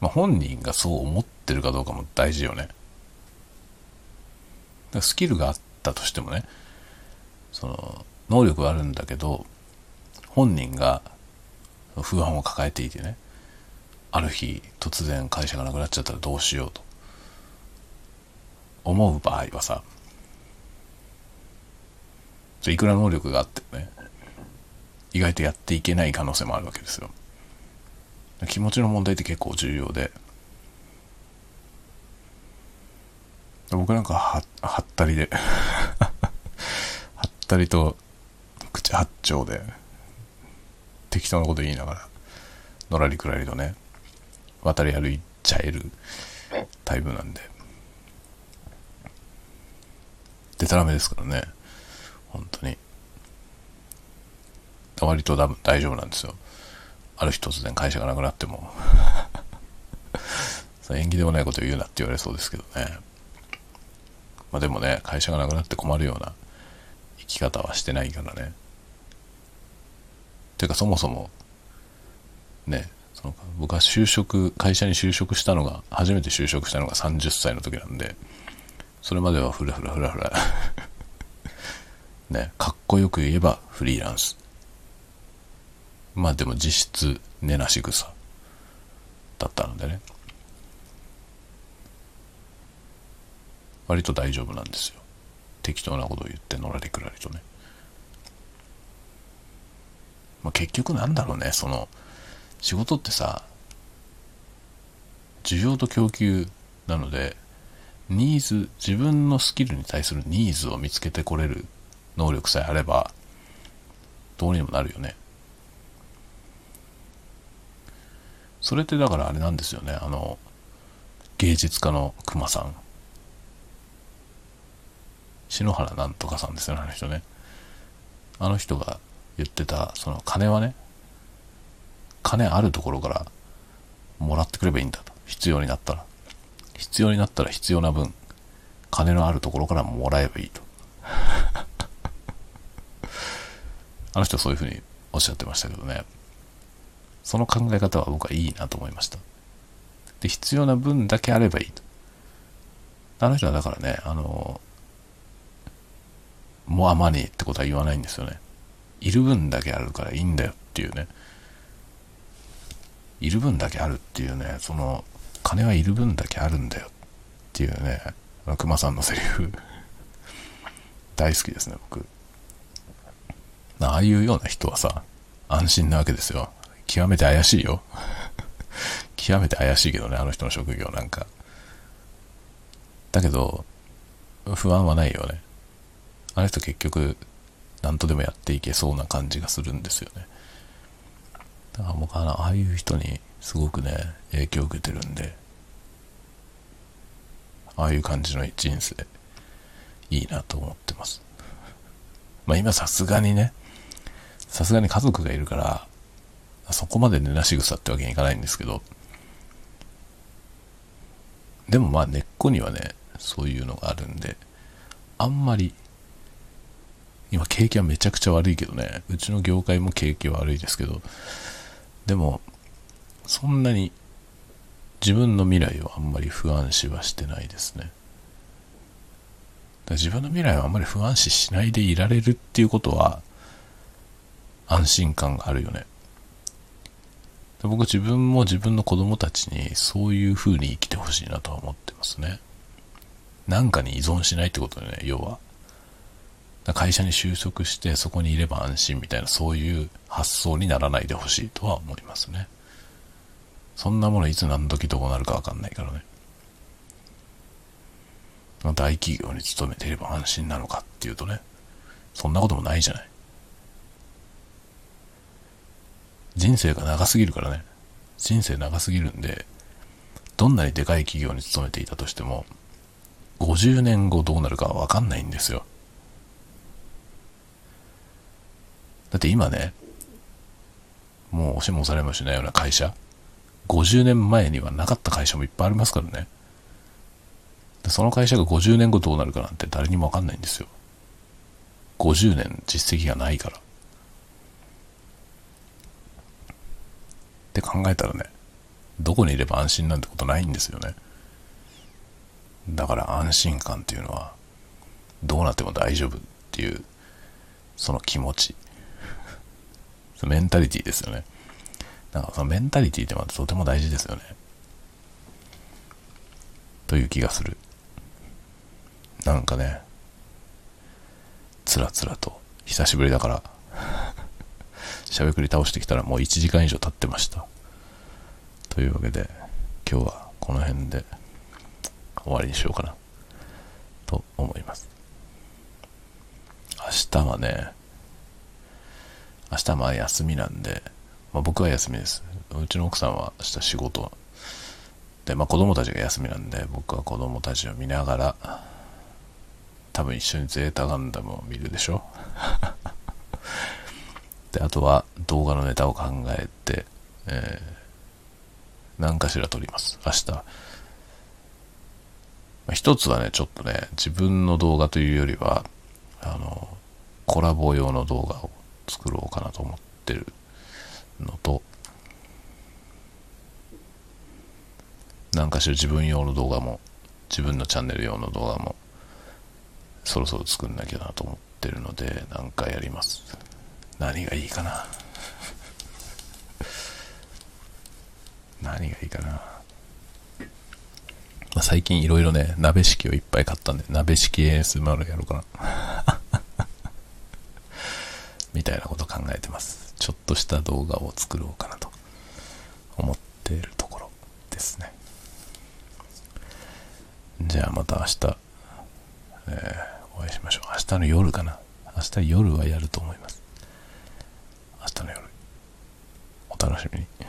まあ、本人がそう思ってるかどうかも大事よね。スキルがあったとしてもね、その、能力はあるんだけど、本人が不安を抱えていてね、ある日突然会社がなくなっちゃったらどうしようと思う場合はさ、いくら能力があってね、意外とやっていけない可能性もあるわけですよ。気持ちの問題って結構重要で、僕なんかは、はったりで はったりと口八丁で、適当なこと言いながら、のらりくらりとね、渡り歩いちゃえるタイプなんで。でたらめですからね。本当に。割と多分大丈夫なんですよ。ある日突然会社がなくなっても 縁起でもないこと言うなって言われそうですけどね。まあでもね、会社がなくなって困るような生き方はしてないからね。ていうかそもそも、ね、その僕は就職、会社に就職したのが、初めて就職したのが30歳の時なんで、それまではふらふらふらふらね、かっこよく言えばフリーランス。まあでも実質根なし草だったのでね。割と大丈夫なんですよ。適当なことを言ってのらりくらりとね。まあ、結局なんだろうね、その、仕事ってさ、需要と供給なので、ニーズ、自分のスキルに対するニーズを見つけてこれる能力さえあれば、どうにもなるよね。それってだからあれなんですよね、あの、芸術家の熊さん。篠原なんとかさんですよね、あの人ね。あの人が言ってた、その金はね、金あるところからもらってくればいいんだと。必要になったら。必要になったら必要な分、金のあるところからもらえばいいと。あの人はそういうふうにおっしゃってましたけどね。その考え方は僕はいいなと思いました。で、必要な分だけあればいいと。あの人はだからね、あの、モアマニーってことは言わないんですよね。いる分だけあるからいいんだよっていうね。いる分だけあるっていうね、その、金はいる分だけあるんだよっていうね、あの熊さんのセリフ 大好きですね、僕。ああいうような人はさ、安心なわけですよ。極めて怪しいよ。極めて怪しいけどね、あの人の職業なんか。だけど、不安はないよね。あの人結局、何とでもやっていけそうな感じがするんですよね。だから僕はああいう人にすごくね、影響を受けてるんで、ああいう感じの人生、いいなと思ってます。まあ今さすがにね、さすがに家族がいるから、そこまで寝なし草ってわけにいかないんですけど、でもまあ根っこにはね、そういうのがあるんで、あんまり今景気はめちゃくちゃ悪いけどね、うちの業界も景気悪いですけど、でも、そんなに自分の未来をあんまり不安視はしてないですね。自分の未来をあんまり不安視しないでいられるっていうことは、安心感があるよね。僕自分も自分の子供たちにそういう風に生きてほしいなとは思ってますね。なんかに依存しないってことでね、要は。会社に就職してそこにいれば安心みたいなそういう発想にならないでほしいとは思いますね。そんなものいつ何時どうなるかわかんないからね。大企業に勤めていれば安心なのかっていうとね、そんなこともないじゃない。人生が長すぎるからね。人生長すぎるんで、どんなにでかい企業に勤めていたとしても、50年後どうなるかわかんないんですよ。だって今ね、もう押しも押されもしないような会社、50年前にはなかった会社もいっぱいありますからね。その会社が50年後どうなるかなんて誰にもわかんないんですよ。50年実績がないから。って考えたらね、どこにいれば安心なんてことないんですよね。だから安心感っていうのは、どうなっても大丈夫っていう、その気持ち。メンタリティですよね。なんかそのメンタリティってまたとても大事ですよね。という気がする。なんかね、つらつらと、久しぶりだから、しゃべくり倒してきたらもう1時間以上経ってました。というわけで、今日はこの辺で終わりにしようかな、と思います。明日はね、明日はまあ休みなんで、まあ、僕は休みです。うちの奥さんは明日仕事で、まあ子供たちが休みなんで、僕は子供たちを見ながら、多分一緒にゼータガンダムを見るでしょ で、あとは動画のネタを考えて、えー、何かしら撮ります。明日。まあ、一つはね、ちょっとね、自分の動画というよりは、あの、コラボ用の動画を作ろうかなと思ってるのと、何かしら自分用の動画も、自分のチャンネル用の動画も、そろそろ作んなきゃなと思ってるので、何かやります。何がいいかな。何がいいかな。まあ、最近いろいろね、鍋敷きをいっぱい買ったんで、鍋敷き ASMR やろうかな。みたいなこと考えてます。ちょっとした動画を作ろうかなと思っているところですね。じゃあまた明日、えー、お会いしましょう。明日の夜かな。明日夜はやると思います。明日の夜。お楽しみに。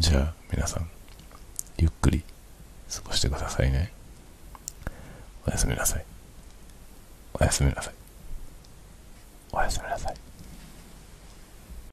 じゃあ皆さん、ゆっくり過ごしてくださいね。おやすみなさい。おやすみなさい。おやすみなさい。